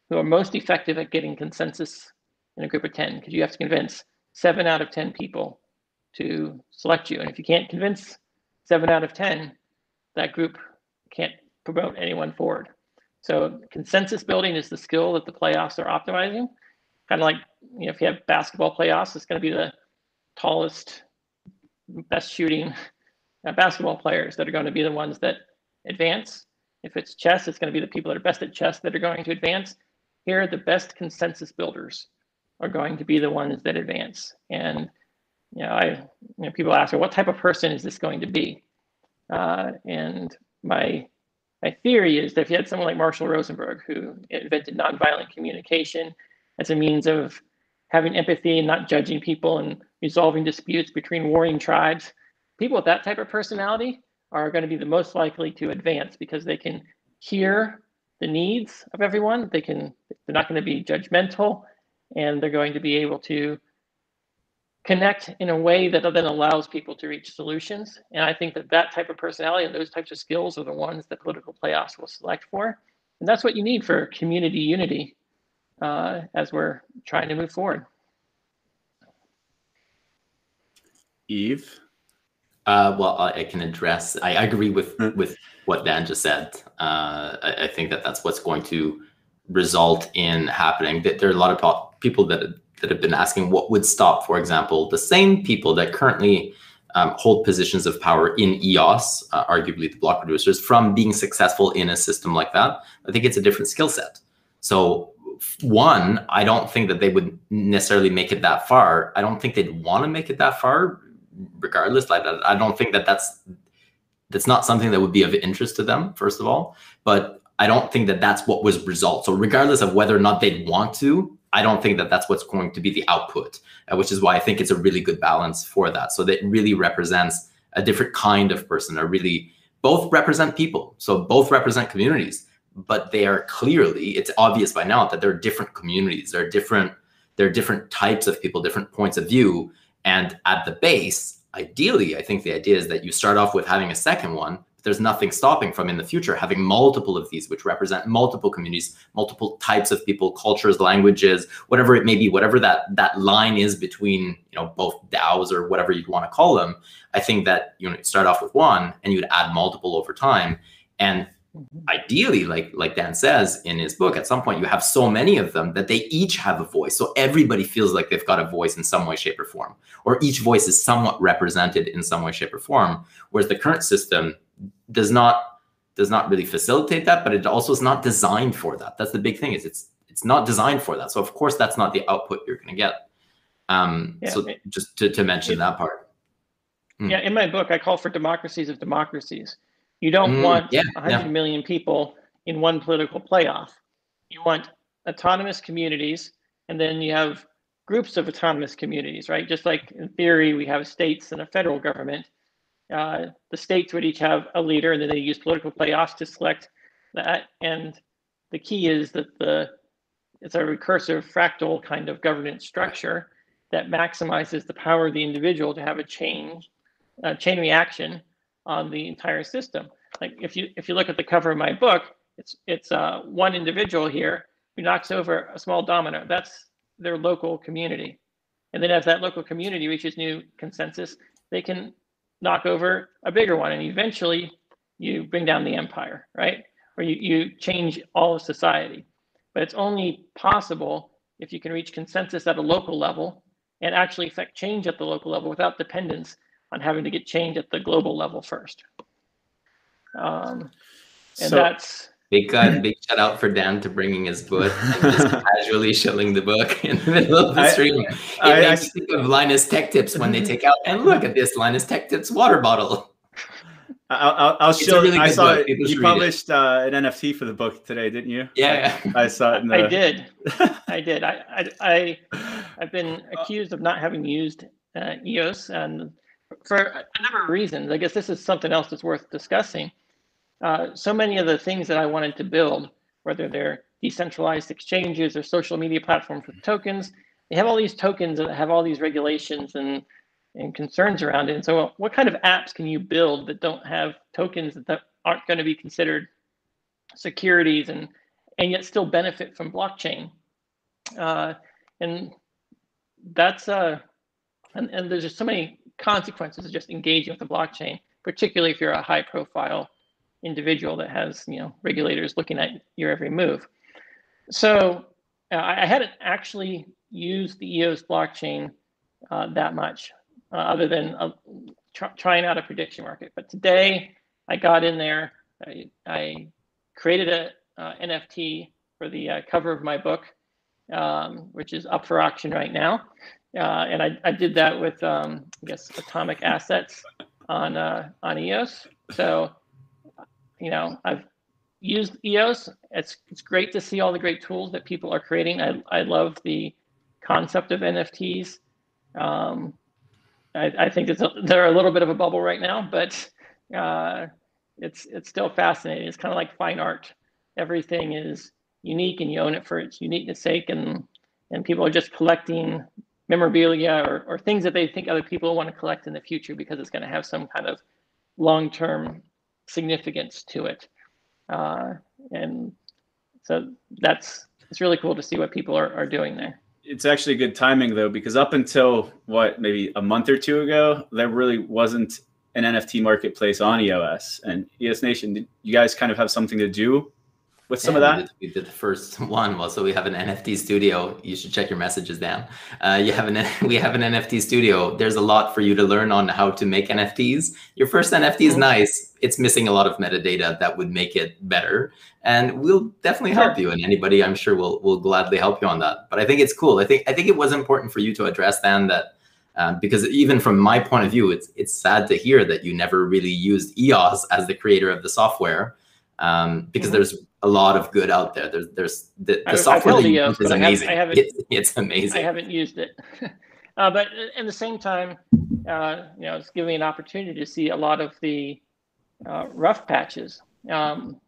who are most effective at getting consensus in a group of 10, because you have to convince seven out of 10 people to select you. And if you can't convince seven out of 10, that group can't promote anyone forward. So consensus building is the skill that the playoffs are optimizing. Kind of like, you know, if you have basketball playoffs, it's going to be the tallest, best shooting basketball players that are going to be the ones that advance. If it's chess, it's going to be the people that are best at chess that are going to advance. Here, the best consensus builders are going to be the ones that advance. And you know, I you know, people ask, what type of person is this going to be? Uh, and my my theory is that if you had someone like Marshall Rosenberg, who invented nonviolent communication as a means of having empathy and not judging people and resolving disputes between warring tribes, people with that type of personality are going to be the most likely to advance because they can hear the needs of everyone. They can they're not going to be judgmental, and they're going to be able to connect in a way that then allows people to reach solutions. And I think that that type of personality and those types of skills are the ones that political playoffs will select for. And that's what you need for community unity uh, as we're trying to move forward. Yves? Uh, well, I, can address. I, agree with mm. with what Dan just said. Uh, I, I, think that that's what's going to result in happening. That there are a lot of people that that have been asking what would stop, for example, the same people that currently um, hold positions of power in EOS, uh, arguably the block producers, from being successful in a system like that. I think it's a different skill set. So, one, I don't think that they would necessarily make it that far. I don't think they'd want to make it that far, regardless. Like, I don't think that that's that's not something that would be of interest to them, first of all. But I don't think that that's what was result. So, regardless of whether or not they'd want to, I don't think that that's what's going to be the output, uh, which is why I think it's a really good balance for that. So that really represents a different kind of person, or really both represent people. So both represent communities, but they are clearly, it's obvious by now that there are different communities, there are different, there are different types of people, different points of view. And at the base, ideally, I think the idea is that you start off with having a second one, there's nothing stopping from in the future having multiple of these which represent multiple communities multiple types of people cultures languages whatever it may be whatever that that line is between you know both daos or whatever you'd want to call them i think that you know start off with one and you'd add multiple over time and. Ideally like like dan says in his book at some point you have so many of them that they each have a voice so everybody feels like they've got a voice in some way shape or form or each voice is somewhat represented in some way shape or form whereas the current system does not does not really facilitate that, but it also is not designed for that. That's the big thing is it's it's not designed for that. So of course that's not the output you're going to get. Um, yeah, so it, just to, to mention it, that part. Mm. Yeah, in my book, I call for democracies of democracies. You don't mm, want yeah, 100 yeah. million people in one political playoff. You want autonomous communities, and then you have groups of autonomous communities, right? Just like in theory, we have states and a federal government uh, the states would each have a leader, and then they use political playoffs to select that. And the key is that the it's a recursive fractal kind of governance structure that maximizes the power of the individual to have a change, a chain reaction on the entire system. Like if you if you look at the cover of my book, it's it's uh, one individual here who knocks over a small domino. That's their local community, and then as that local community reaches new consensus, they can knock over a bigger one and eventually you bring down the empire right or you, you change all of society but it's only possible if you can reach consensus at a local level and actually affect change at the local level without dependence on having to get change at the global level first um, and so, that's Big uh, big shout out for Dan to bringing his book and just (laughs) casually shilling the book in the middle of the stream. It I, makes I, think of Linus Tech Tips when they take out and look at this Linus Tech Tips water bottle. (laughs) I'll, I'll, I'll show. Really I saw it. You published uh, an NFT for the book today, didn't you? Yeah, I, I saw it. The... I did. (laughs) I did. I, I, I have been accused of not having used uh, EOS, and for a number of reasons. I guess this is something else that's worth discussing uh, so many of the things that I wanted to build, whether they're decentralized exchanges or social media platforms with tokens, they have all these tokens that have all these regulations and and concerns around it. And so, what kind of apps can you build that don't have tokens that aren't going to be considered securities and and yet still benefit from blockchain? Uh, and that's uh, and, and there's just so many consequences of just engaging with the blockchain, particularly if you're a high profile individual that has you know regulators looking at your every move. So uh, I hadn't actually used the EOS blockchain uh, that much, uh, other than uh, tr trying out a prediction market. But today I got in there. I, I created a uh, NFT for the uh, cover of my book, um, which is up for auction right now. And I, I did that with, um, I guess, Atomic Assets on on EOS. So you know, I've used EOS. It's it's great to see all the great tools that people are creating. I I love the concept of NFTs. Um, I, I think it's a, they're a little bit of a bubble right now, but uh, it's it's still fascinating. It's kind of like fine art. Everything is unique, and you own it for its uniqueness sake, and and people are just collecting memorabilia or, or things that they think other people want to collect in the future because it's going to have some kind of long-term significance to it. Uh, and so that's it's really cool to see what people are, are doing there. It's actually good timing though, because up until what maybe a month or two ago, there really wasn't an NFT marketplace on EOS and EOS Nation. You guys kind of have something to do with some yeah, of that? We did, we did, the first (laughs) one. Well, so we have an NFT studio. You should check your messages down. Uh, you have an (laughs) we have an NFT studio. There's a lot for you to learn on how to make NFTs. Your first NFT is nice. It's missing a lot of metadata that would make it better, and we'll definitely help you. And anybody, I'm sure, will will gladly help you on that. But I think it's cool. I think I think it was important for you to address then that. Um, because even from my point of view, it's it's sad to hear that you never really used EOS as the creator of the software, um, because mm-hmm. there's a lot of good out there. There's there's the, the software that you is amazing. I have, I it's, it's, amazing. I haven't used it, (laughs) uh, but at the same time, uh, you know, it's giving me an opportunity to see a lot of the uh, rough patches. Um,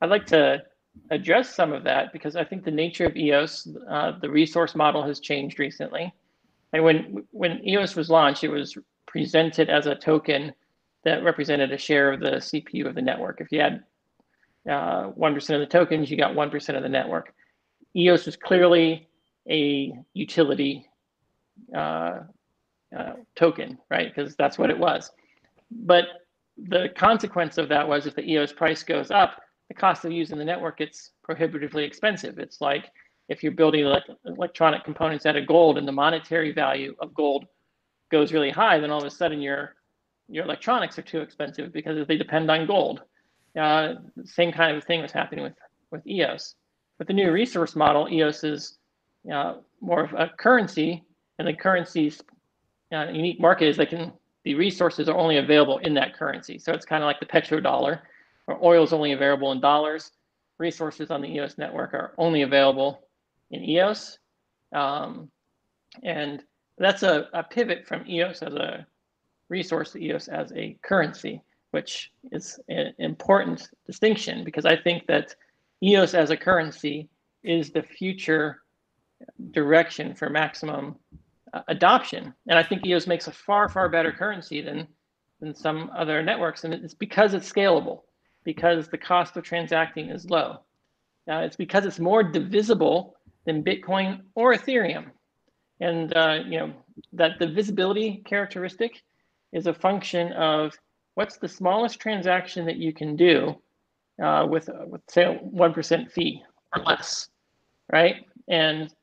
I'd like to address some of that because I think the nature of EOS, uh, the resource model has changed recently. And when when EOS was launched, it was presented as a token that represented a share of the CPU of the network. If you had uh, 1% of the tokens, you got 1% of the network. EOS was clearly a utility uh, uh, token, right? Because that's what it was. But the consequence of that was if the EOS price goes up, the cost of using the network gets prohibitively expensive. It's like if you're building electronic components out of gold and the monetary value of gold goes really high, then all of a sudden your your electronics are too expensive because they depend on gold. Uh, same kind of thing was happening with with EOS. With the new resource model, EOS is uh, more of a currency, and the currency's uh, unique market is they can the resources are only available in that currency. So it's kind of like the petrodollar, where oil is only available in dollars. Resources on the EOS network are only available in EOS. Um, and that's a, a pivot from EOS as a resource to EOS as a currency, which is an important distinction because I think that EOS as a currency is the future direction for maximum uh, adoption. And I think EOS makes a far, far better currency than, than some other networks. And it's because it's scalable, because the cost of transacting is low. Uh, it's because it's more divisible than Bitcoin or Ethereum. And uh, you know that the visibility characteristic is a function of what's the smallest transaction that you can do uh, with, with say a 1% fee or less, right? And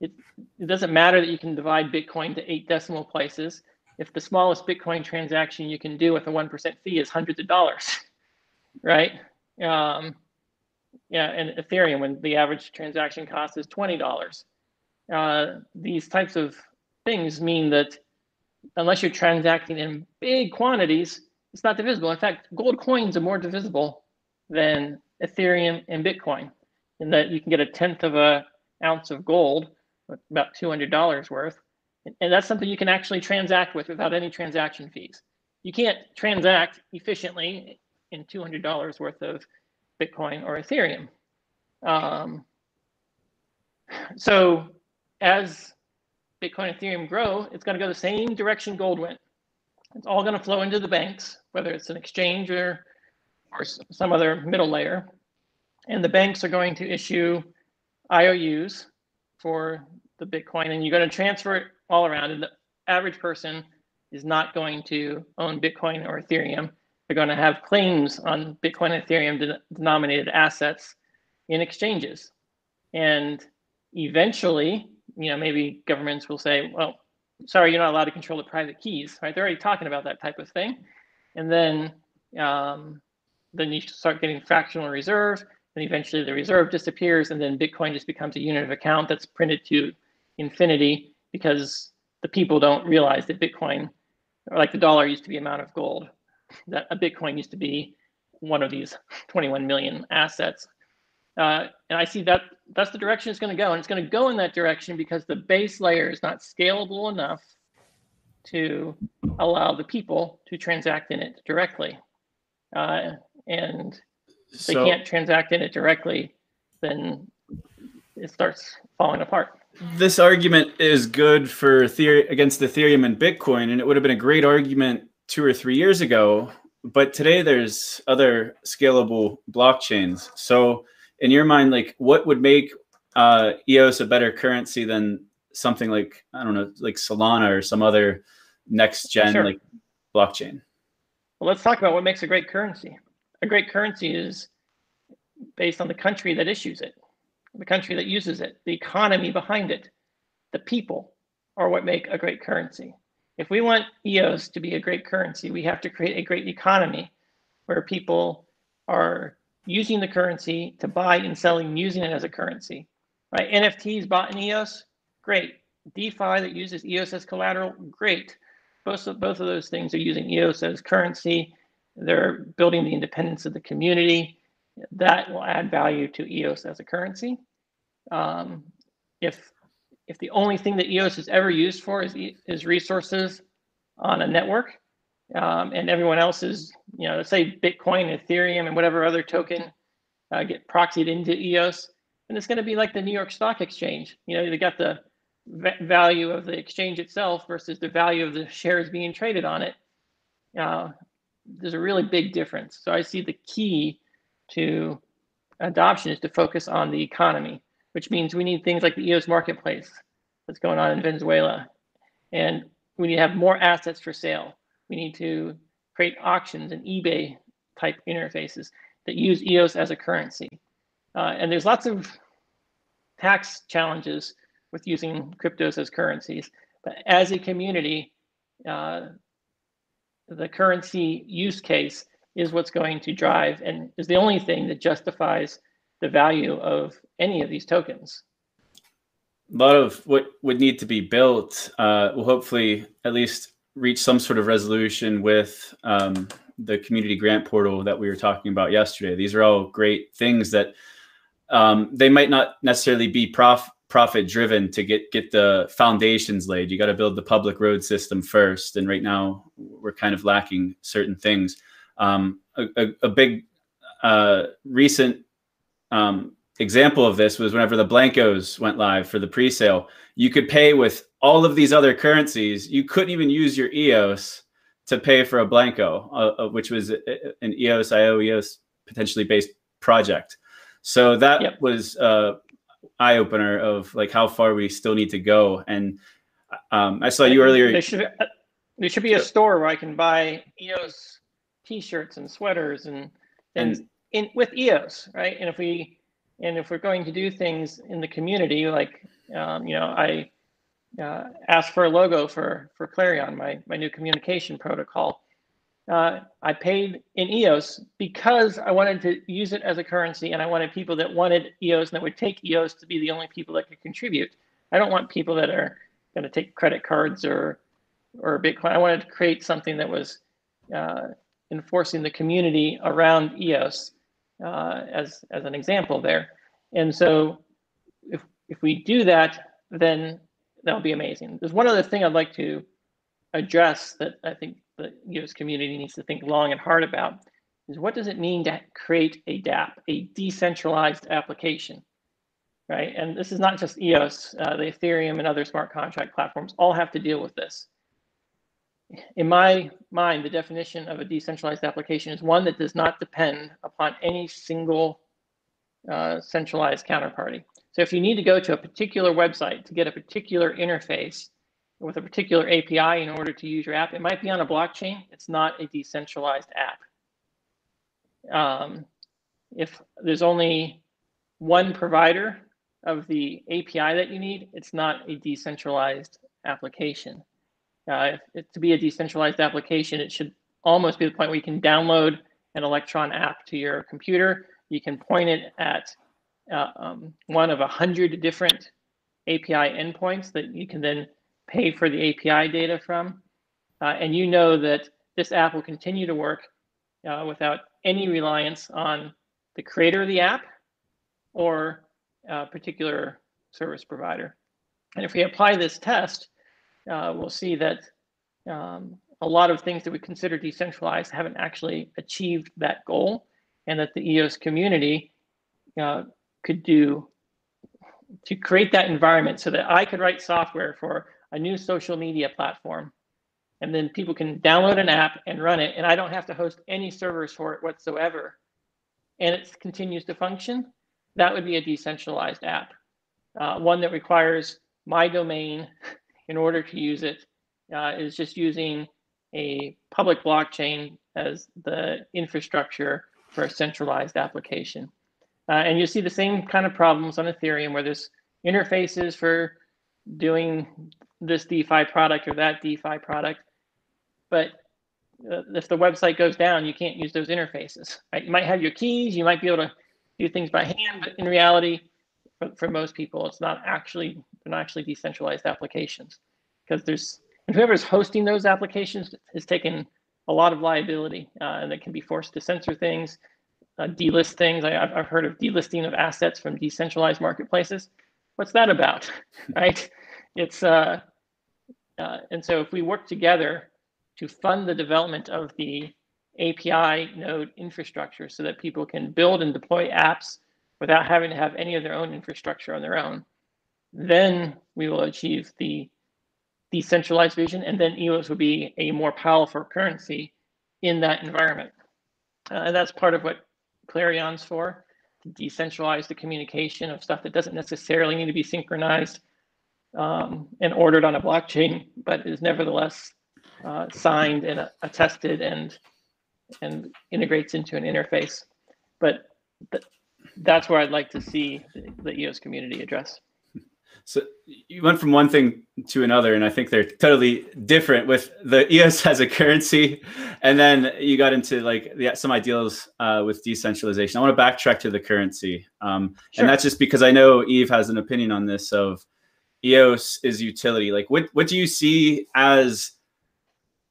it, it doesn't matter that you can divide Bitcoin to eight decimal places. If the smallest Bitcoin transaction you can do with a 1% fee is hundreds of dollars, (laughs) right? Um, yeah, and Ethereum, when the average transaction cost is $20. Uh, these types of things mean that unless you're transacting in big quantities, it's not divisible. In fact, gold coins are more divisible than Ethereum and Bitcoin, in that you can get a tenth of a ounce of gold about $200 worth. And that's something you can actually transact with without any transaction fees. You can't transact efficiently in $200 worth of Bitcoin or Ethereum. Um, so as Bitcoin and Ethereum grow, it's going to go the same direction gold went. It's all going to flow into the banks, whether it's an exchange or, or some other middle layer. And the banks are going to issue IOUs for the Bitcoin and you're going to transfer it all around. And the average person is not going to own Bitcoin or Ethereum. They're going to have claims on Bitcoin and Ethereum de- denominated assets in exchanges. And eventually, you know, maybe governments will say, well, sorry, you're not allowed to control the private keys, right? They're already talking about that type of thing. And then, um, then you start getting fractional reserve then eventually the reserve disappears, and then Bitcoin just becomes a unit of account that's printed to infinity because the people don't realize that Bitcoin, or like the dollar used to be amount of gold, that a Bitcoin used to be one of these 21 million assets. Uh, and I see that that's the direction it's going to go. And it's going to go in that direction because the base layer is not scalable enough to allow the people to transact in it directly. Uh, and so, they can't transact in it directly, then it starts falling apart. This argument is good for theory against Ethereum and Bitcoin, and it would have been a great argument two or three years ago. But today there's other scalable blockchains. So, in your mind, like what would make uh, EOS a better currency than something like I don't know, like Solana or some other next gen sure. like blockchain? Well, let's talk about what makes a great currency a great currency is based on the country that issues it, the country that uses it, the economy behind it, the people are what make a great currency. If we want EOS to be a great currency, we have to create a great economy where people are using the currency to buy and selling using it as a currency. Right? NFTs bought in EOS, great. DeFi that uses EOS as collateral, great. Both of, both of those things are using EOS as currency they're building the independence of the community. That will add value to EOS as a currency. Um, if if the only thing that EOS is ever used for is is resources on a network, um, and everyone else is, you know, let's say Bitcoin, Ethereum, and whatever other token uh, get proxied into EOS, and it's going to be like the New York Stock Exchange. You know, they got the value of the exchange itself versus the value of the shares being traded on it. Uh, there's a really big difference. So I see the key to adoption is to focus on the economy, which means we need things like the EOS marketplace that's going on in Venezuela. And we need to have more assets for sale. We need to create auctions and eBay type interfaces that use EOS as a currency. Uh, and there's lots of tax challenges with using cryptos as currencies. But as a community, uh, the currency use case is what's going to drive and is the only thing that justifies the value of any of these tokens. A lot of what would need to be built uh, will hopefully at least reach some sort of resolution with um, the community grant portal that we were talking about yesterday. These are all great things that um, they might not necessarily be prof- profit driven to get get the foundations laid. You got to build the public road system first, and right now we're kind of lacking certain things. Um, a, a, a, big uh, recent um, example of this was whenever the Blankos went live for the pre-sale. You could pay with all of these other currencies. You couldn't even use your EOS to pay for a Blanko, uh, uh which was an EOSIO EOS potentially based project. So that yep. was uh, eye opener of like how far we still need to go. And um, I saw you earlier. There should, uh, there should be a store where I can buy EOS T-shirts and sweaters and and in with EOS, right? And if we and if we're going to do things in the community, like um, you know, I uh, asked for a logo for for Clarion, my my new communication protocol. Uh, I paid in EOS because I wanted to use it as a currency, and I wanted people that wanted EOS and that would take EOS to be the only people that could contribute. I don't want people that are going to take credit cards or or Bitcoin. I wanted to create something that was uh, enforcing the community around EOS uh, as as an example there. And so, if if we do that, then that'll be amazing. There's one other thing I'd like to address that I think the EOS community needs to think long and hard about is what does it mean to create a DAP, a decentralized application, right? And this is not just EOS, uh, the Ethereum and other smart contract platforms all have to deal with this. In my mind, the definition of a decentralized application is one that does not depend upon any single uh, centralized counterparty. So if you need to go to a particular website to get a particular interface, with a particular API in order to use your app. It might be on a blockchain. It's not a decentralized app. Um, if there's only one provider of the API that you need, it's not a decentralized application. Uh, it, to be a decentralized application, it should almost be the point where you can download an Electron app to your computer. You can point it at uh, um, one of a hundred different API endpoints that you can then pay for the API data from. Uh, and you know that this app will continue to work uh, without any reliance on the creator of the app or a particular service provider. And if we apply this test, uh, we'll see that um, a lot of things that we consider decentralized haven't actually achieved that goal, and that the EOS community uh, could do to create that environment so that I could write software for a new social media platform. And then people can download an app and run it. And I don't have to host any servers for it whatsoever. And it continues to function. That would be a decentralized app, uh, one that requires my domain (laughs) in order to use it uh, is just using a public blockchain as the infrastructure for a centralized application. Uh, and you see the same kind of problems on Ethereum where there's interfaces for doing this DeFi product or that DeFi product. But uh, if the website goes down, you can't use those interfaces. Right? You might have your keys, you might be able to do things by hand, but in reality, for, for most people, it's not actually they're not actually decentralized applications because there's whoever's hosting those applications is taking a lot of liability uh, and they can be forced to censor things, uh, delist things. I, have heard of delisting of assets from decentralized marketplaces. What's that about, (laughs) right? it's uh, uh, and so if we work together to fund the development of the API node infrastructure so that people can build and deploy apps without having to have any of their own infrastructure on their own, then we will achieve the decentralized vision. And then EOS will be a more powerful currency in that environment. Uh, and that's part of what Clarion's for, decentralize the communication of stuff that doesn't necessarily need to be synchronized um, and ordered on a blockchain, but is nevertheless uh, signed and uh, attested and and integrates into an interface. But th that's where I'd like to see the, the EOS community address. So you went from one thing to another, and I think they're totally different. With the (laughs) EOS as a currency, and then you got into like the, some ideals uh, with decentralization. I want to backtrack to the currency, um, sure. and that's just because I know Yves has an opinion on this. Of EOS is utility. Like, what what do you see as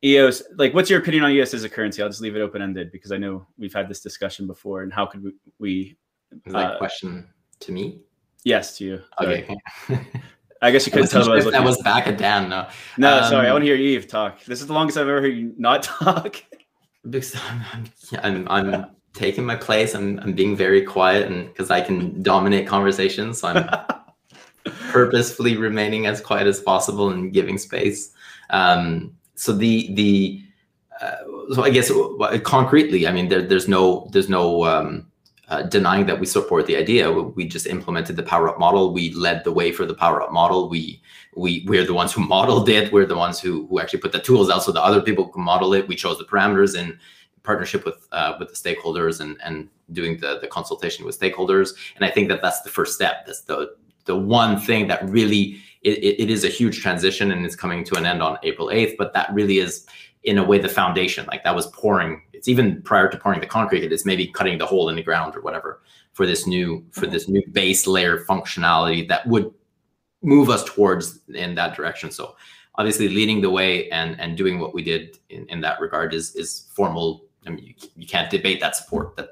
EOS? Like, what's your opinion on EOS as a currency? I'll just leave it open ended because I know we've had this discussion before. And how could we? we is that uh, question to me? Yes, to you. Okay. (laughs) I guess you couldn't tell. I was, that was back at Dan. No, no, um, sorry. I want to hear Yves talk. This is the longest I've ever heard you not (laughs) talk. Because I'm, I'm, I'm taking my place. I'm, I'm being very quiet, and because I can dominate conversations, so I'm (laughs) purposefully remaining as quiet as possible and giving space. Um, so the the uh, so I guess concretely, I mean, there, there's no there's no um, uh, denying that we support the idea. We just implemented the power up model. We led the way for the power up model. We we we're the ones who (laughs) modeled it. We're the ones who who actually put the tools out so the other people can model it. We chose the parameters in partnership with uh, with the stakeholders and and doing the the consultation with stakeholders. And I think that that's the first step. That's the the one thing that really it, it is a huge transition and it's coming to an end on April 8th. But that really is in a way the foundation. Like that was pouring it's even prior to pouring the concrete, it is maybe cutting the hole in the ground or whatever for this new for this new base layer functionality that would move us towards in that direction. So obviously leading the way and and doing what we did in, in that regard is is formal. I mean, you, you can't debate that support that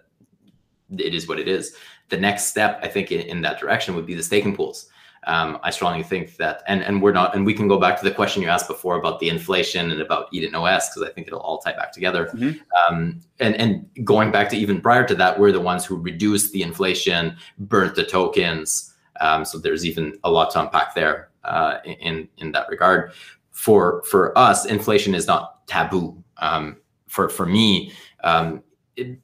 it is what it is. The next step, I think, in, in that direction would be the staking pools um, I strongly think that, and and we're not, and we can go back to the question you asked before about the inflation and about Eden OS because I think it'll all tie back together. Mm-hmm. Um, and and going back to even prior to that, we're the ones who reduced the inflation, burnt the tokens. Um, so there's even a lot to unpack there uh, in in that regard. For for us, inflation is not taboo. Um, for for me, um,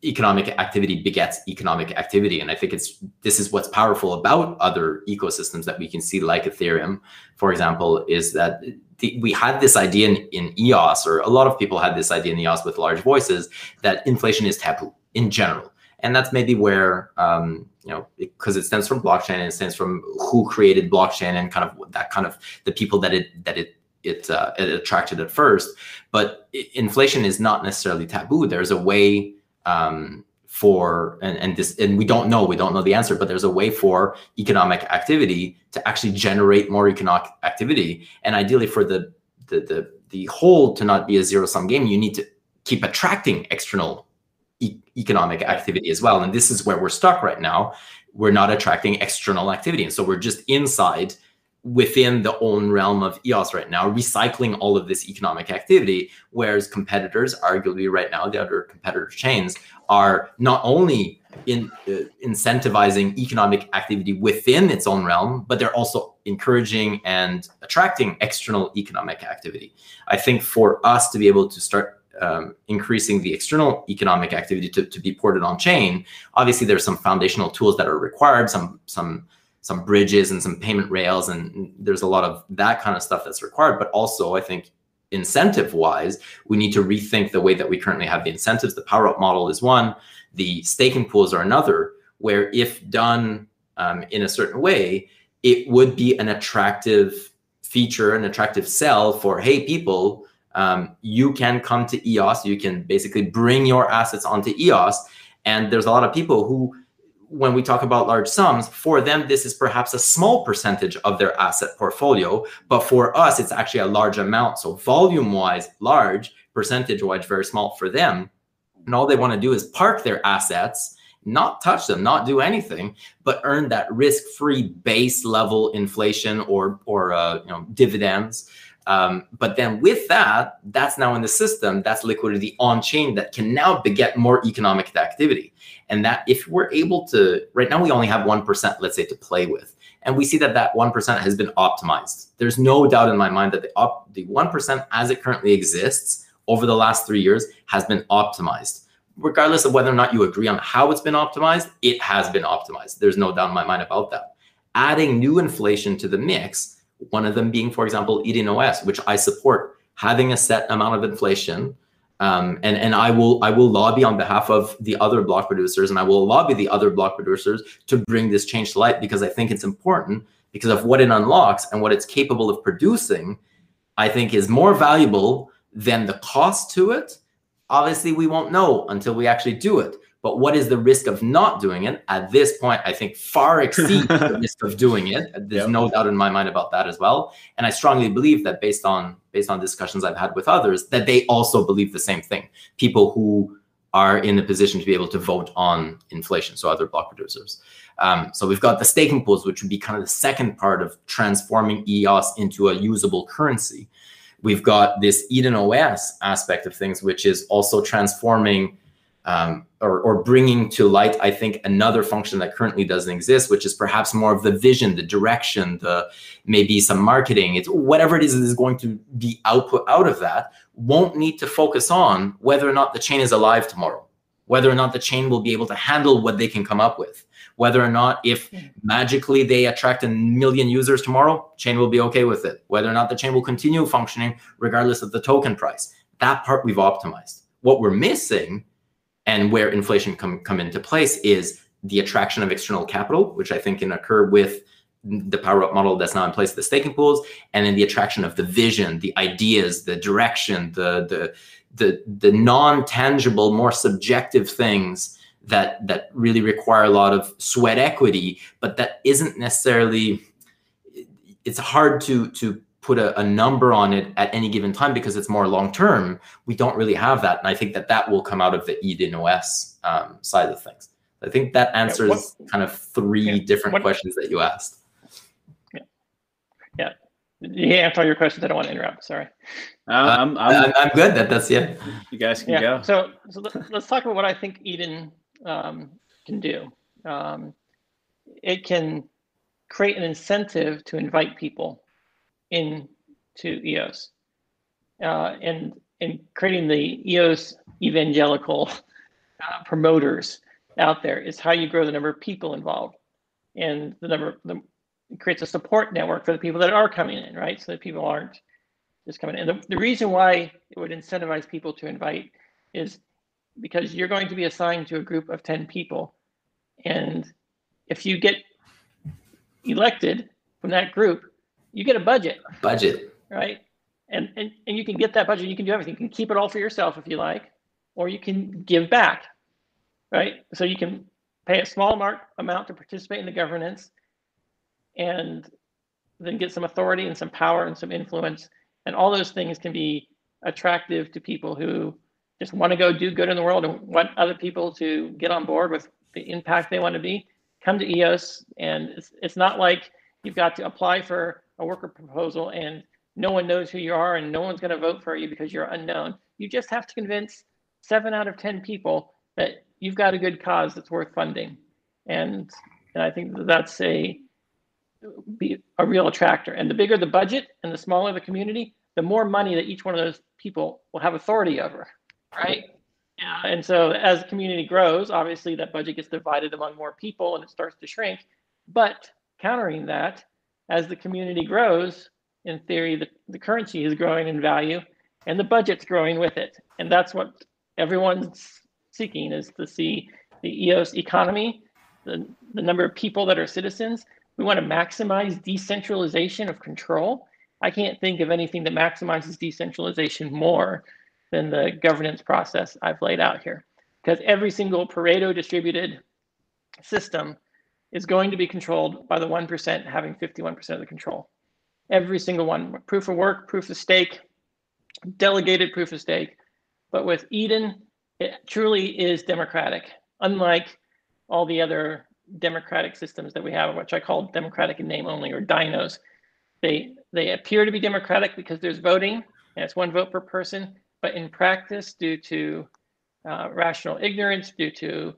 economic activity begets economic activity. And i think it's this is what's powerful about other ecosystems that we can see like ethereum for example is that the, we had this idea in, in eos or a lot of people had this idea in eos with large voices that inflation is taboo in general. And that's maybe where um, you know because it, it stems from blockchain and it stems from who created blockchain and kind of that kind of the people that it that it it, uh, it attracted at first. But inflation is not necessarily taboo. There's a way um, for and, and this and we don't know we don't know the answer but there's a way for economic activity to actually generate more economic activity. And ideally for the the the, the whole to not be a zero sum game you need to keep attracting external e economic activity as well. And this is where we're stuck right now. We're not attracting external activity. And so we're just inside within the own realm of EOS right now, recycling all of this economic activity, whereas competitors, arguably right now, the other competitor chains are not only in uh, incentivizing economic activity within its own realm, but they're also encouraging and attracting external economic activity. I think for us to be able to start um, increasing the external economic activity to, to be ported on chain, obviously there's some foundational tools that are required, some some some bridges and some payment rails and there's a lot of that kind of stuff that's required. But also i think incentive wise we need to rethink the way that we currently have the incentives. The power up model is one. The staking pools are another where if done um, in a certain way it would be an attractive feature an attractive sell for hey people um, you can come to eos you can basically bring your assets onto eos and there's a lot of people who when we talk about large sums, for them, this is perhaps a small percentage of their asset portfolio. But for us, it's actually a large amount. So volume wise, large, percentage wise, very small for them. And all they want to do is park their assets, not touch them, not do anything, but earn that risk free base level inflation or, or uh, you know, dividends. Um, but then with that, that's now in the system, that's liquidity on chain that can now beget more economic activity. And that if we're able to, right now we only have 1%, let's say, to play with. And we see that that 1% has been optimized. There's no doubt in my mind that the, op, the 1% as it currently exists over the last three years has been optimized. Regardless of whether or not you agree on how it's been optimized, it has been optimized. There's no doubt in my mind about that. Adding new inflation to the mix, one of them being, for example, Eden OS, which I support, having a set amount of inflation um, and and I will I will lobby on behalf of the other block producers, and I will lobby the other block producers to bring this change to light because I think it's important because of what it unlocks and what it's capable of producing. I think is more valuable than the cost to it. Obviously, we won't know until we actually do it. But what is the risk of not doing it? At this point, I think far (laughs) exceeds the risk of doing it. There's yep. no doubt in my mind about that as well. And I strongly believe that based on based on discussions I've had with others, that they also believe the same thing. People who are in a position to be able to vote on inflation, so other block producers. Um, so we've got the staking pools, which would be kind of the second part of transforming EOS into a usable currency. We've got this Eden OS aspect of things, which is also transforming um, or, or bringing to light, I think, another function that currently doesn't exist, which is perhaps more of the vision, the direction, the maybe some marketing. It's whatever it is that is going to be output out of that won't need to focus on whether or not the chain is alive tomorrow, whether or not the chain will be able to handle what they can come up with, whether or not if magically they attract a million users tomorrow, chain will be okay with it, whether or not the chain will continue functioning regardless of the token price. That part we've optimized. What we're missing and where inflation come come into place is the attraction of external capital, which I think can occur with the power up model that's now in place, the staking pools, and then the attraction of the vision, the ideas, the direction, the the the the non-tangible, more subjective things that that really require a lot of sweat equity, but that isn't necessarily it's hard to to put a, a, number on it at any given time because it's more long term. We don't really have that, and I think that that will come out of the Eden OS um, side of things. I think that answers yeah, what, kind of three yeah, different what, questions that you asked. Yeah, yeah. You answer all your questions. I don't want to interrupt. Sorry. Uh, I'm, I'm, I'm, good. That that's yeah. You guys can yeah. go. So, so let's talk about what I think Eden um, can do. Um, it can create an incentive to invite people into EOS uh, and and creating the EOS evangelical uh, promoters out there is how you grow the number of people involved. And the number the creates a support network for the people that are coming in right? So that people aren't just coming in. The, the reason why it would incentivize people to invite is because you're going to be assigned to a group of 10 people. And if you get elected from that group you get a budget. Budget. Right. And, and and you can get that budget. You can do everything. You can keep it all for yourself if you like, or you can give back. Right. So you can pay a small mark amount to participate in the governance, and then get some authority and some power and some influence. And all those things can be attractive to people who just want to go do good in the world and want other people to get on board with the impact they want to be. Come to EOS, and it's, it's not like you've got to apply for a worker proposal and no one knows who you are and no one's going to vote for you because you're unknown. You just have to convince seven out of 10 people that you've got a good cause that's worth funding. And, and I think that's a, be a real attractor. And the bigger the budget and the smaller the community, the more money that each one of those people will have authority over, right? Yeah. And so as the community grows, obviously that budget gets divided among more people and it starts to shrink. But countering that, as the community grows, in theory, the, the currency is growing in value and the budget's growing with it. And that's what everyone's seeking is to see the EOS economy, the, the number of people that are citizens. We want to maximize decentralization of control. I can't think of anything that maximizes decentralization more than the governance process I've laid out here. Because every single Pareto distributed system is going to be controlled by the 1% having 51% of the control. Every single one, proof of work, proof of stake, delegated proof of stake. But with Eden, it truly is democratic, unlike all the other democratic systems that we have, which I call democratic in name only or dinos. They, they appear to be democratic because there's voting and it's one vote per person, but in practice, due to uh, rational ignorance, due to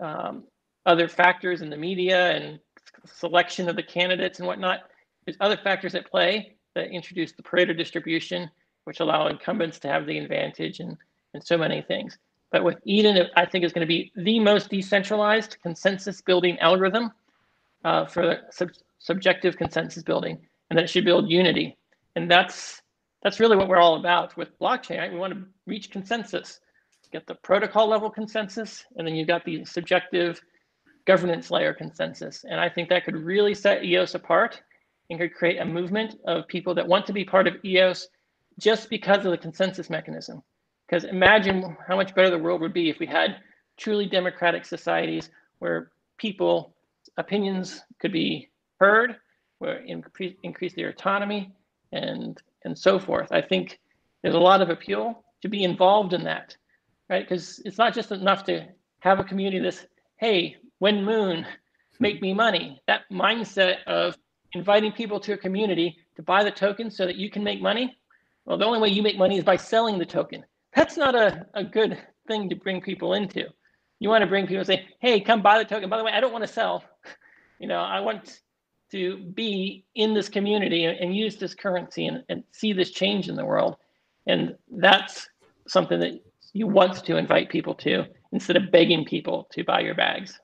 um, other factors in the media and selection of the candidates and whatnot. There's other factors at play that introduce the Pareto distribution which allow incumbents to have the advantage and, and so many things. But with Eden, I think is going to be the most decentralized consensus building algorithm uh, for sub subjective consensus building, and that it should build unity. And that's that's really what we're all about with blockchain. Right? We want to reach consensus, get the protocol level consensus, and then you've got the subjective governance layer consensus. And I think that could really set EOS apart and could create a movement of people that want to be part of EOS just because of the consensus mechanism. Because imagine how much better the world would be if we had truly democratic societies where people opinions could be heard, where increase, increase their autonomy and and so forth. I think there's a lot of appeal to be involved in that, right? Because it's not just enough to have a community that's, hey, when moon, make me money. That mindset of inviting people to a community to buy the token so that you can make money. Well, the only way you make money is by selling the token. That's not a, a good thing to bring people into. You want to bring people and say, hey, come buy the token. By the way, I don't want to sell. (laughs) You know, I want to be in this community and, use this currency and, and see this change in the world. And that's something that you want to invite people to instead of begging people to buy your bags.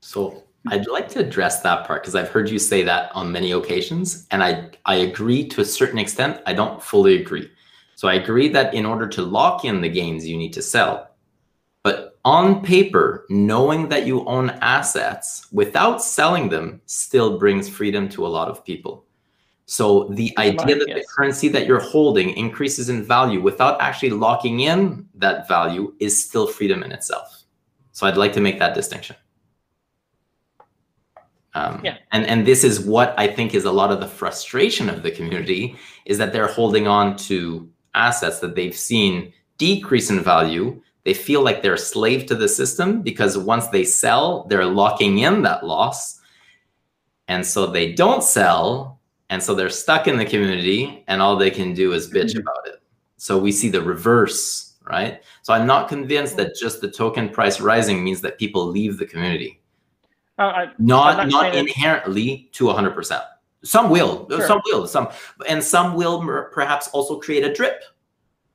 So I'd like to address that part because I've heard you say that on many occasions, and I I agree to a certain extent. I don't fully agree. So I agree that in order to lock in the gains, you need to sell. But on paper, knowing that you own assets without selling them still brings freedom to a lot of people. So the idea that yes. the currency that you're holding increases in value without actually locking in that value is still freedom in itself. So I'd like to make that distinction. Um, yeah. And and this is what I think is a lot of the frustration of the community is that they're holding on to assets that they've seen decrease in value. They feel like they're a slave to the system because once they sell, they're locking in that loss. And so they don't sell. And so they're stuck in the community and all they can do is bitch mm-hmm. about it. So we see the reverse, right? So I'm not convinced that just the token price rising means that people leave the community. Uh, I, not not, not inherently to 100%. Some will, sure. some will, some, and some will perhaps also create a drip.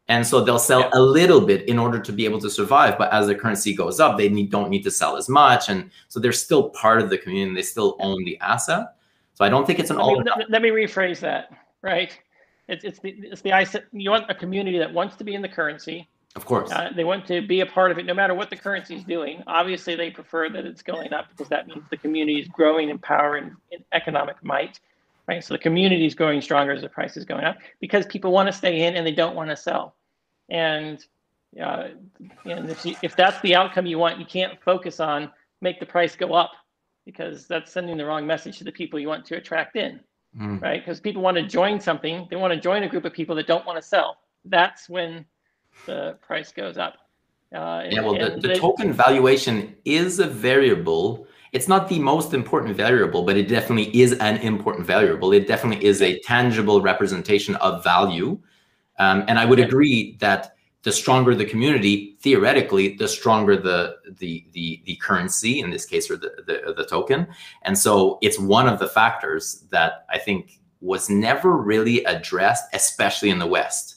And so they'll sell yeah. a little bit in order to be able to survive. But as the currency goes up, they need, don't need to sell as much. And so they're still part of the community. They still own the asset. So I don't think it's an let all. Me, let me rephrase that, right? It's, it's the, it's the, you want a community that wants to be in the currency, of course. Uh, they want to be a part of it no matter what the currency is doing. Obviously, they prefer that it's going up because that means the community is growing in power and in economic might. Right? So the community is growing stronger as the price is going up because people want to stay in and they don't want to sell. And uh, and if, you, if that's the outcome you want, you can't focus on make the price go up because that's sending the wrong message to the people you want to attract in. Mm. Right? Because people want to join something, they want to join a group of people that don't want to sell. That's when the price goes up. Uh, yeah, well, the, the token valuation is a variable. It's not the most important variable, but it definitely is an important variable. It definitely is a tangible representation of value. Um, and I would agree that the stronger the community, theoretically, the stronger the the the, the currency in this case, or the, the the token. And so it's one of the factors that I think was never really addressed, especially in the West.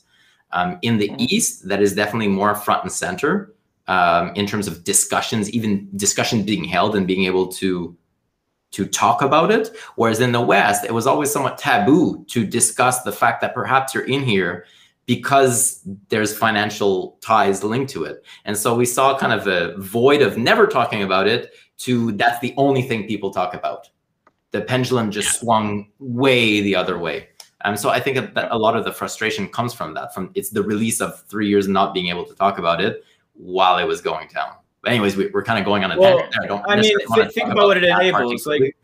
Um, in the mm-hmm. East, that is definitely more front and center um, in terms of discussions, even discussion being held and being able to to talk about it. Whereas in the West, it was always somewhat taboo to discuss the fact that perhaps you're in here because there's financial ties linked to it. And so we saw kind of a void of never talking about it to that's the only thing people talk about. The pendulum just swung way the other way. Um, so I think that a lot of the frustration comes from that. From it's the release of three years not being able to talk about it while it was going down. But anyways, we, are kind of going on a well, tangent there. I don't. I mean, think about, about, what it enables. Like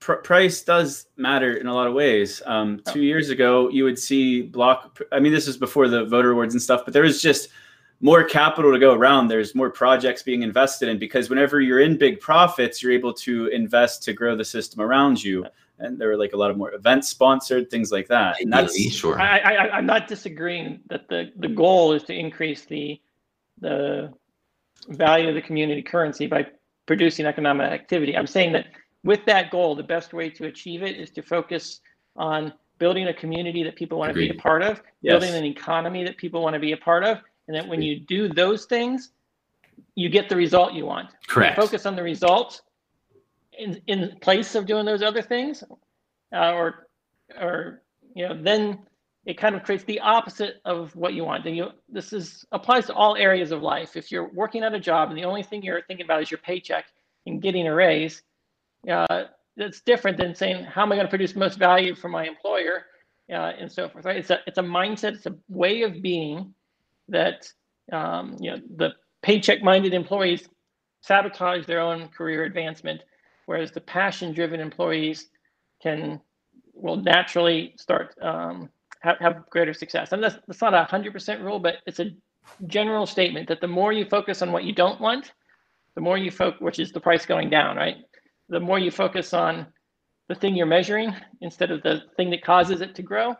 pr price does matter in a lot of ways. Um, two years ago, you would see block. I mean, this was before the voter awards and stuff, but there was just more capital to go around. There's more projects being invested in because whenever you're in big profits, you're able to invest to grow the system around you and there were like a lot of more events sponsored, things like that. And that's sure. I, I, I'm not disagreeing that the the goal is to increase the the value of the community currency by producing economic activity. I'm saying that with that goal, the best way to achieve it is to focus on building a community that people want to be a part of, yes. building an economy that people want to be a part of, and that when you do those things, you get the result you want. Correct. You focus on the results in in place of doing those other things, uh, or or you know then it kind of creates the opposite of what you want. Then you this is applies to all areas of life. If you're working at a job and the only thing you're thinking about is your paycheck and getting a raise, uh, that's different than saying how am I going to produce most value for my employer uh, and so forth. Right? It's a it's a mindset. It's a way of being that um, you know the paycheck-minded employees sabotage their own career advancement, whereas the passion-driven employees can will naturally start um, have, have greater success. And that's, that's not a hundred percent rule, but it's a general statement that the more you focus on what you don't want, the more you focus, which is the price going down, right? The more you focus on the thing you're measuring instead of the thing that causes it to grow,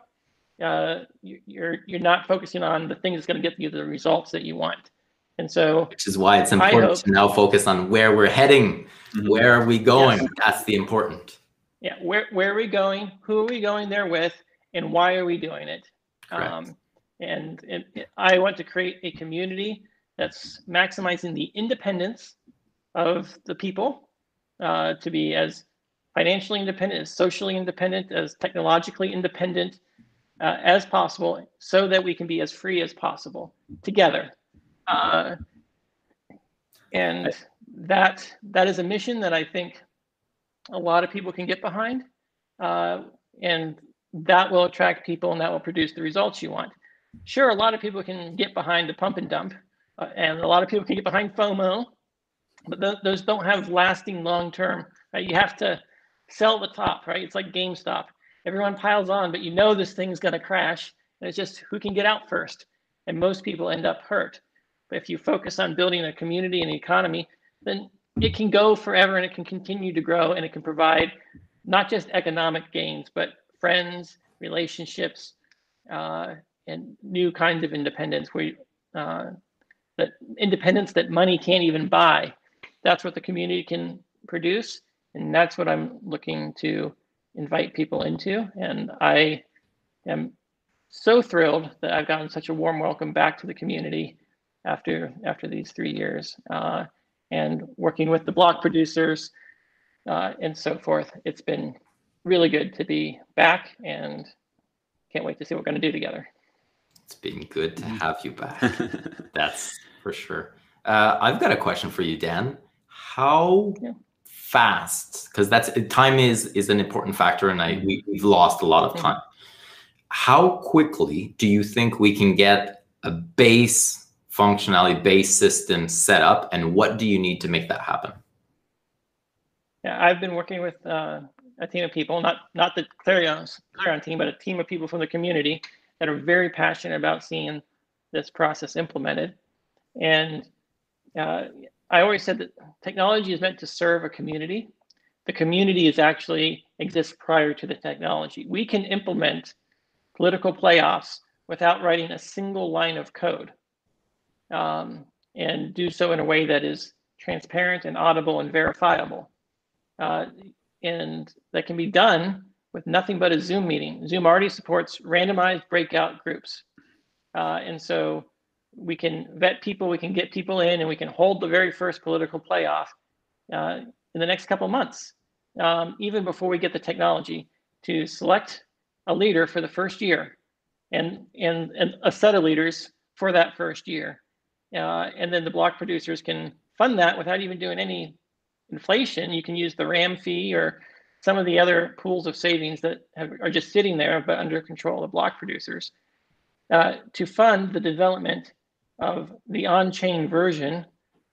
uh, you, you're you're not focusing on the thing that's going to get you the results that you want. And so, which is why it's important hope, to now focus on where we're heading. Mm-hmm. Where are we going? Yes. That's the important. Yeah, where where are we going? Who are we going there with? And why are we doing it? Um, and, and I want to create a community that's maximizing the independence of the people uh, to be as financially independent, as socially independent, as technologically independent uh, as possible, so that we can be as free as possible together. Uh, and that that is a mission that I think a lot of people can get behind, uh, and that will attract people and that will produce the results you want. Sure, a lot of people can get behind the pump and dump, uh, and a lot of people can get behind FOMO, but th- those don't have lasting long term. Right? You have to sell the top, right? It's like GameStop. Everyone piles on, but you know this thing's going to crash, and it's just who can get out first. And most people end up hurt. But if you focus on building a community and economy, then it can go forever and it can continue to grow and it can provide not just economic gains, but friends, relationships, uh, and new kinds of independence where uh, that independence that money can't even buy. That's what the community can produce, and that's what I'm looking to invite people into. And I am so thrilled that I've gotten such a warm welcome back to the community after after these three years uh, and working with the block producers uh, and so forth. It's been really good to be back and can't wait to see what we're going to do together. It's been good to have you back. (laughs) That's for sure. Uh, I've got a question for you, Dan. How yeah. fast? Because that's time is is an important factor, and I we, have lost a lot of time. How quickly do you think we can get a base functionality base system set up, and what do you need to make that happen? Yeah, I've been working with uh, a team of people, not not the Clarion Clarion team, but a team of people from the community that are very passionate about seeing this process implemented. And uh, I always said that technology is meant to serve a community. The community is actually exists prior to the technology. We can implement political playoffs without writing a single line of code, um, and do so in a way that is transparent and audible and verifiable. Uh, and that can be done with nothing but a Zoom meeting. Zoom already supports randomized breakout groups. Uh, and so we can vet people, we can get people in, and we can hold the very first political playoff uh, in the next couple months, um, even before we get the technology to select a leader for the first year and, and, and a set of leaders for that first year. Uh, and then the block producers can fund that without even doing any inflation, you can use the RAM fee or some of the other pools of savings that have, are just sitting there but under control of block producers uh, to fund the development of the on-chain version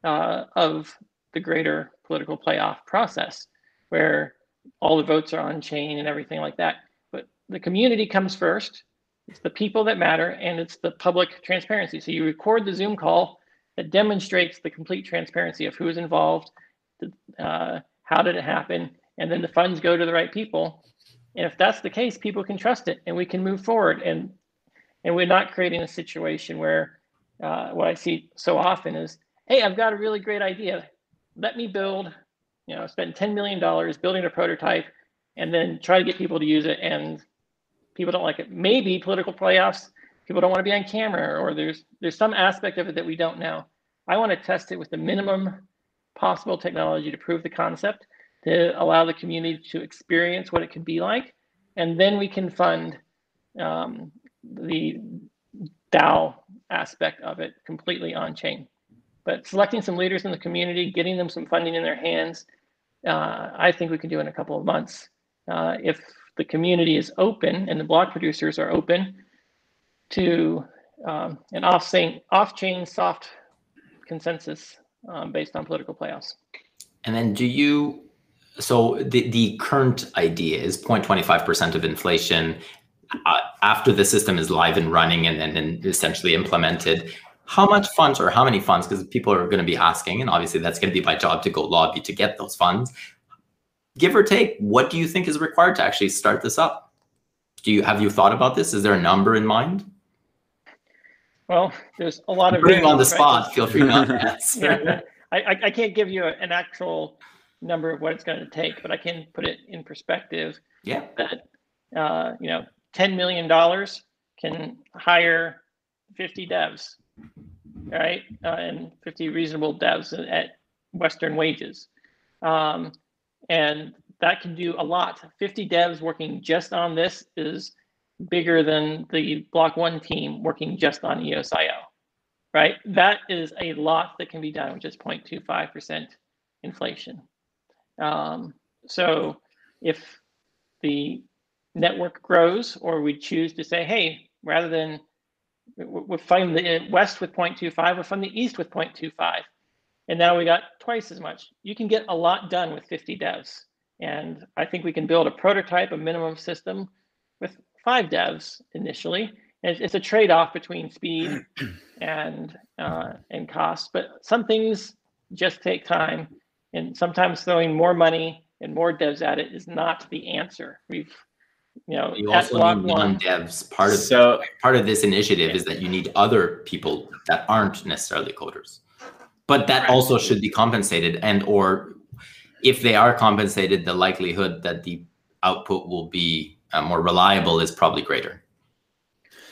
uh, of the greater political playoff process where all the votes are on chain and everything like that but the community comes first it's the people that matter and it's the public transparency so you record the zoom call that demonstrates the complete transparency of who is involved uh, how did it happen? And then the funds go to the right people. And if that's the case, people can trust it and we can move forward. And and we're not creating a situation where uh, what I see so often is, hey, I've got a really great idea. Let me build, you know, spend $10 million building a prototype and then try to get people to use it and people don't like it. Maybe political playoffs, people don't want to be on camera, or there's there's some aspect of it that we don't know. I want to test it with the minimum possible technology to prove the concept, to allow the community to experience what it could be like, and then we can fund um, the DAO aspect of it completely on chain. But selecting some leaders in the community, getting them some funding in their hands, uh, I think we can do in a couple of months. Uh, if the community is open and the block producers are open to um, an off-chain, off-chain soft consensus um, based on political playoffs. And then do you, so the, the current idea is 0.25% of inflation after the system is live and running and then essentially implemented. How much funds or how many funds, because people are going to be asking, and obviously that's going to be my job to go lobby to get those funds. Give or take, what do you think is required to actually start this up? Do you have you thought about this? Is there a number in mind? Well, there's a lot of putting on the spot. Feel free not to (laughs) answer. yeah, I, I can't give you an actual number of what it's going to take, but I can put it in perspective. Yeah. That uh, you know, ten million dollars can hire fifty devs, right, uh, and fifty reasonable devs at Western wages, um, and that can do a lot. Fifty devs working just on this is bigger than the block one team working just on EOSIO, right? That is a lot that can be done with just 0.25% inflation. Um, so if the network grows or we choose to say, hey, rather than we're funding the west with 0.25, we're funding the east with 0.25. And now we got twice as much. You can get a lot done with 50 devs. And I think we can build a prototype, a minimum system with five devs initially. It's, it's a trade-off between speed (clears throat) and uh, and cost, but some things just take time, and sometimes throwing more money and more devs at it is not the answer. We've you know you also need non-devs. Part of so, part of this initiative yeah. is that you need other people that aren't necessarily coders, but that right. also should be compensated and or if they are compensated, the likelihood that the output will be uh, more reliable is probably greater.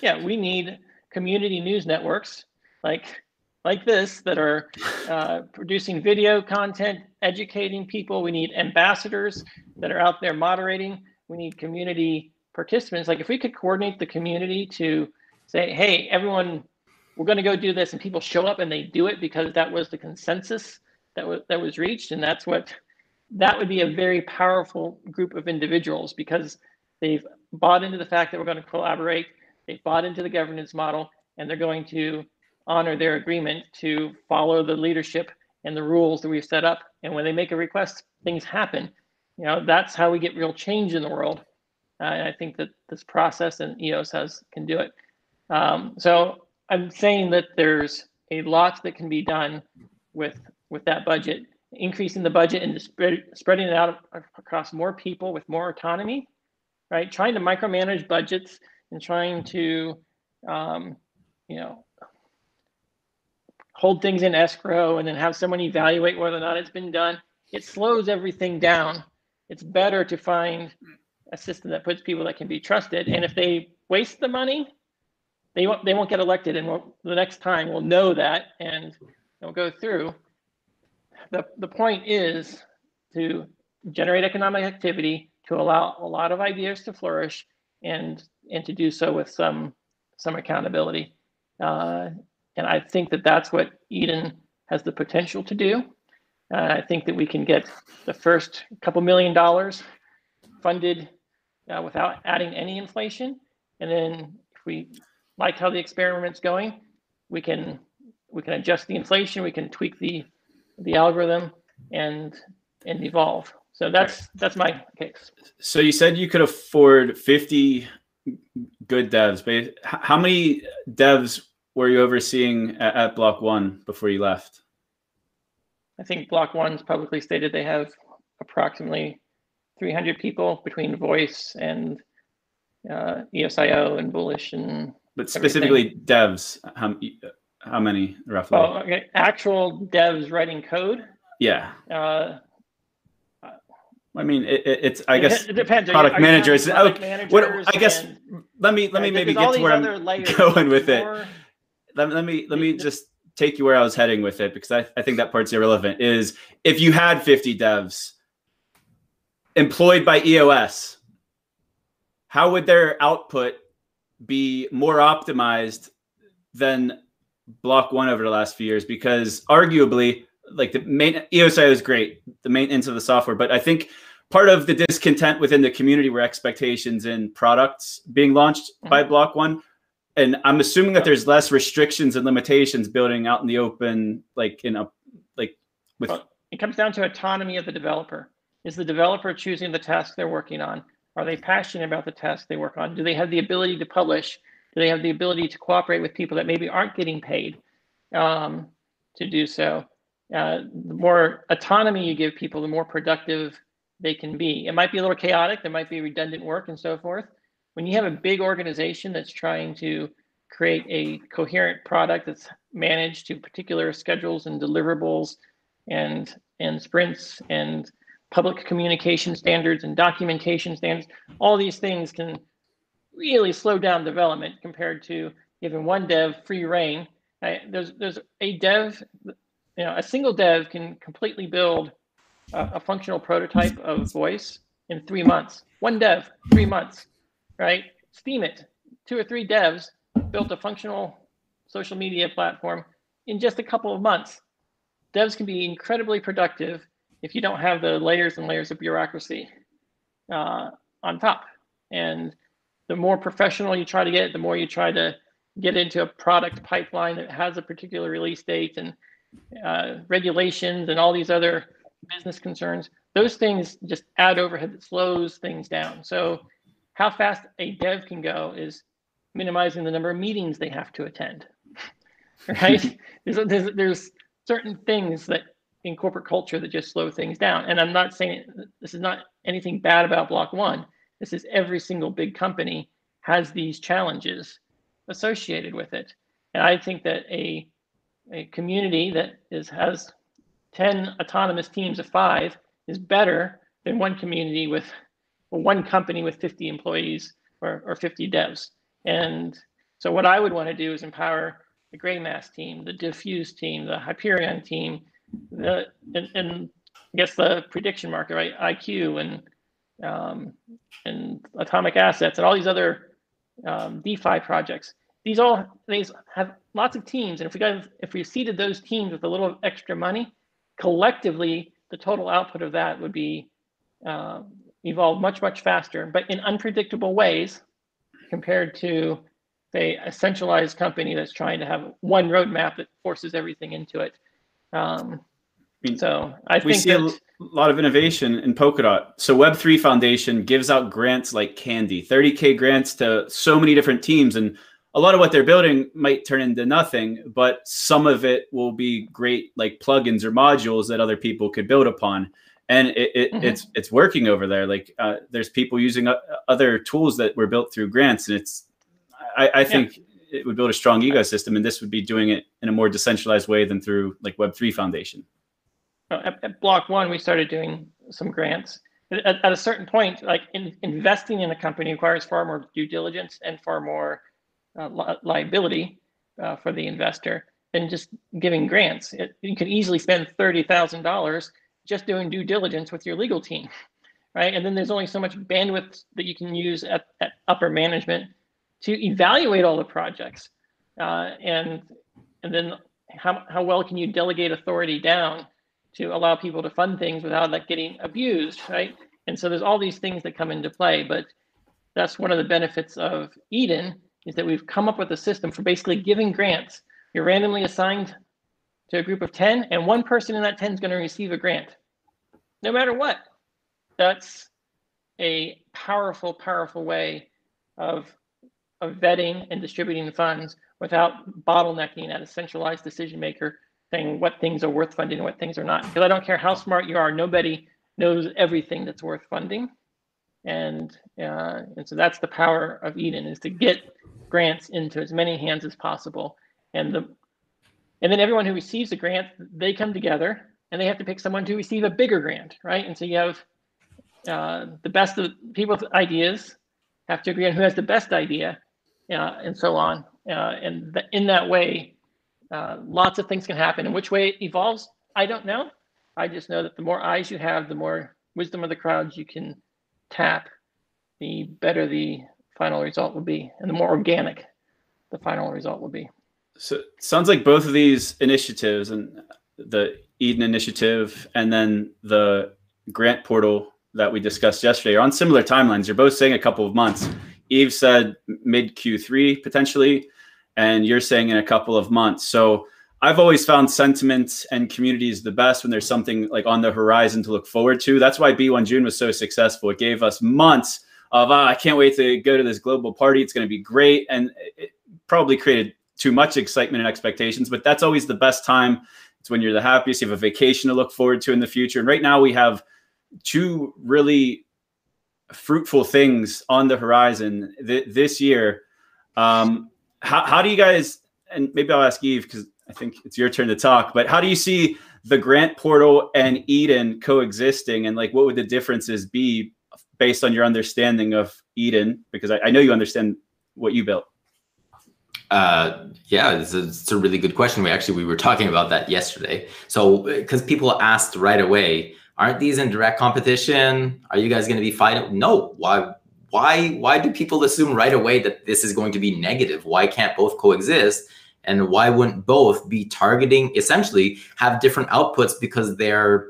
Yeah, we need community news networks like like this that are uh, producing video content, educating people. We need ambassadors that are out there moderating. We need community participants. Like if we could coordinate the community to say, hey, everyone, we're going to go do this, and people show up and they do it because that was the consensus that was that was reached, and that's what that would be a very powerful group of individuals because They've bought into the fact that we're going to collaborate. They've bought into the governance model, and they're going to honor their agreement to follow the leadership and the rules that we've set up. And when they make a request, things happen. You know, that's how we get real change in the world. Uh, and I think that this process and EOS has can do it. Um, so I'm saying that there's a lot that can be done with with that budget, increasing the budget and spread, spreading it out across more people with more autonomy right? Trying to micromanage budgets and trying to, um, you know, hold things in escrow and then have someone evaluate whether or not it's been done. It slows everything down. It's better to find a system that puts people that can be trusted. And if they waste the money, they won't they won't get elected. And we'll, the next time we'll know that and it'll go through. The the point is to generate economic activity, to allow a lot of ideas to flourish and and to do so with some some accountability. Uh, and I think that that's what Eden has the potential to do. Uh, I think that we can get the first couple million dollars funded uh, without adding any inflation, and then if we like how the experiment's going, we can we can adjust the inflation, we can tweak the the algorithm, and and evolve. So that's that's my case. So you said you could afford 50 good devs, but how many devs were you overseeing at, at Block One before you left? I think Block One's publicly stated they have approximately 300 people between voice and uh, EOSIO and Bullish and. But specifically everything. devs, how, how many roughly? Oh, okay. Actual devs writing code. Yeah. Uh, I mean, it, it's I guess (laughs) it depends. Product managers. Product managers what, I guess and, let me let me maybe get to where I'm (laughs) going with it. Let, let me let me just take you where I was heading with it because I, I think that part's irrelevant. Is if you had 50 devs employed by EOS, how would their output be more optimized than Block One over the last few years? Because arguably, like the main EOSIO is great, the maintenance of the software, but I think part of the discontent within the community were expectations in products being launched by mm-hmm. Block One. And I'm assuming that there's less restrictions and limitations building out in the open, like in a like with it comes down to autonomy of the developer. Is the developer choosing the task they're working on? Are they passionate about the task they work on? Do they have the ability to publish? Do they have the ability to cooperate with people that maybe aren't getting paid um, to do so? Uh, the more autonomy you give people, the more productive they can be. It might be a little chaotic. There might be redundant work and so forth. When you have a big organization that's trying to create a coherent product that's managed to particular schedules and deliverables and and sprints and public communication standards and documentation standards all these things can really slow down development compared to giving one dev free reign. I, there's there's a dev you know a single dev can completely build a, a functional prototype of voice in three months. One dev three months right Steemit two or three devs built a functional social media platform in just a couple of months devs can be incredibly productive if you don't have the layers and layers of bureaucracy uh, on top. And the more professional you try to get, the more you try to get into a product pipeline that has a particular release date and uh, regulations and all these other business concerns. Those things just add overhead that slows things down. So, how fast a dev can go is minimizing the number of meetings they have to attend. (laughs) Right? (laughs) there's, there's there's certain things that in corporate culture that just slow things down. And I'm not saying this is not anything bad about Block One. This is every single big company has these challenges associated with it. And I think that a a community that is has 10 autonomous teams of five is better than one community with one company with 50 employees or, or 50 devs. And so what I would want to do is empower the Greymass team, the dfuse team, the Hyperion team, the and, and I guess the prediction market, right? IQ and um, and atomic assets and all these other um, DeFi projects. These all these have lots of teams, and if we got if we seeded those teams with a little extra money, collectively the total output of that would be uh, evolve much much faster, but in unpredictable ways compared to say a centralized company that's trying to have one roadmap that forces everything into it. Um, I mean, so I think we see a that, l- lot of innovation in Polkadot. So Web3 Foundation gives out grants like candy, 30K grants to so many different teams. And a lot of what they're building might turn into nothing, but some of it will be great like plugins or modules that other people could build upon. And it, it, Mhm. it's it's working over there. Like uh, there's people using other tools that were built through grants, and it's I, I think it would build a strong ecosystem, and this would be doing it in a more decentralized way than through like Web3 Foundation. uh, at, at Block One, we started doing some grants. At, at a certain point, like in, investing in a company requires far more due diligence and far more uh, li- liability uh, for the investor than just giving grants. It, you can easily spend thirty thousand dollars just doing due diligence with your legal team, right? And then there's only so much bandwidth that you can use at, at upper management to evaluate all the projects, uh, and and then how how well can you delegate authority down to allow people to fund things without that getting abused, right? And so there's all these things that come into play, but that's one of the benefits of Eden is that we've come up with a system for basically giving grants. You're randomly assigned to a group of 10 and one person in that 10 is going to receive a grant no matter what. That's a powerful, powerful way of, of vetting and distributing the funds without bottlenecking at a centralized decision maker saying what things are worth funding and what things are not. Because I don't care how smart you are, nobody knows everything that's worth funding. And uh, and so that's the power of Eden is to get grants into as many hands as possible. And the and then everyone who receives a grant, they come together and they have to pick someone to receive a bigger grant, right? And so you have uh, the best of people's ideas have to agree on who has the best idea, uh, and so on. Uh, and th- in that way, uh, lots of things can happen. And which way it evolves, I don't know. I just know that the more eyes you have, the more wisdom of the crowds you can tap, the better the final result will be, and the more organic the final result will be. So it sounds like both of these initiatives and the Eden initiative and then the grant portal that we discussed yesterday are on similar timelines. You're both saying a couple of months. Yves said mid Q3 potentially, and you're saying in a couple of months. So I've always found sentiment and communities the best when there's something like on the horizon to look forward to. That's why B1 June was so successful. It gave us months of, ah, I can't wait to go to this global party. It's going to be great. And it probably created too much excitement and expectations, but that's always the best time. It's when you're the happiest. You have a vacation to look forward to in the future. And right now we have two really fruitful things on the horizon th- this year. Um, how, how do you guys, and maybe I'll ask Yves because I think it's your turn to talk, but how do you see the grant portal and Eden coexisting? And like, what would the differences be based on your understanding of Eden? Because I, I know you understand what you built. Uh, yeah, it's a, it's a, really good question. We actually we were talking about that yesterday. So because people asked right away, aren't these in direct competition? Are you guys going to be fighting? No. Why? Why? Why do people assume right away that this is going to be negative? Why can't both coexist? And why wouldn't both be targeting? Essentially, have different outputs because they're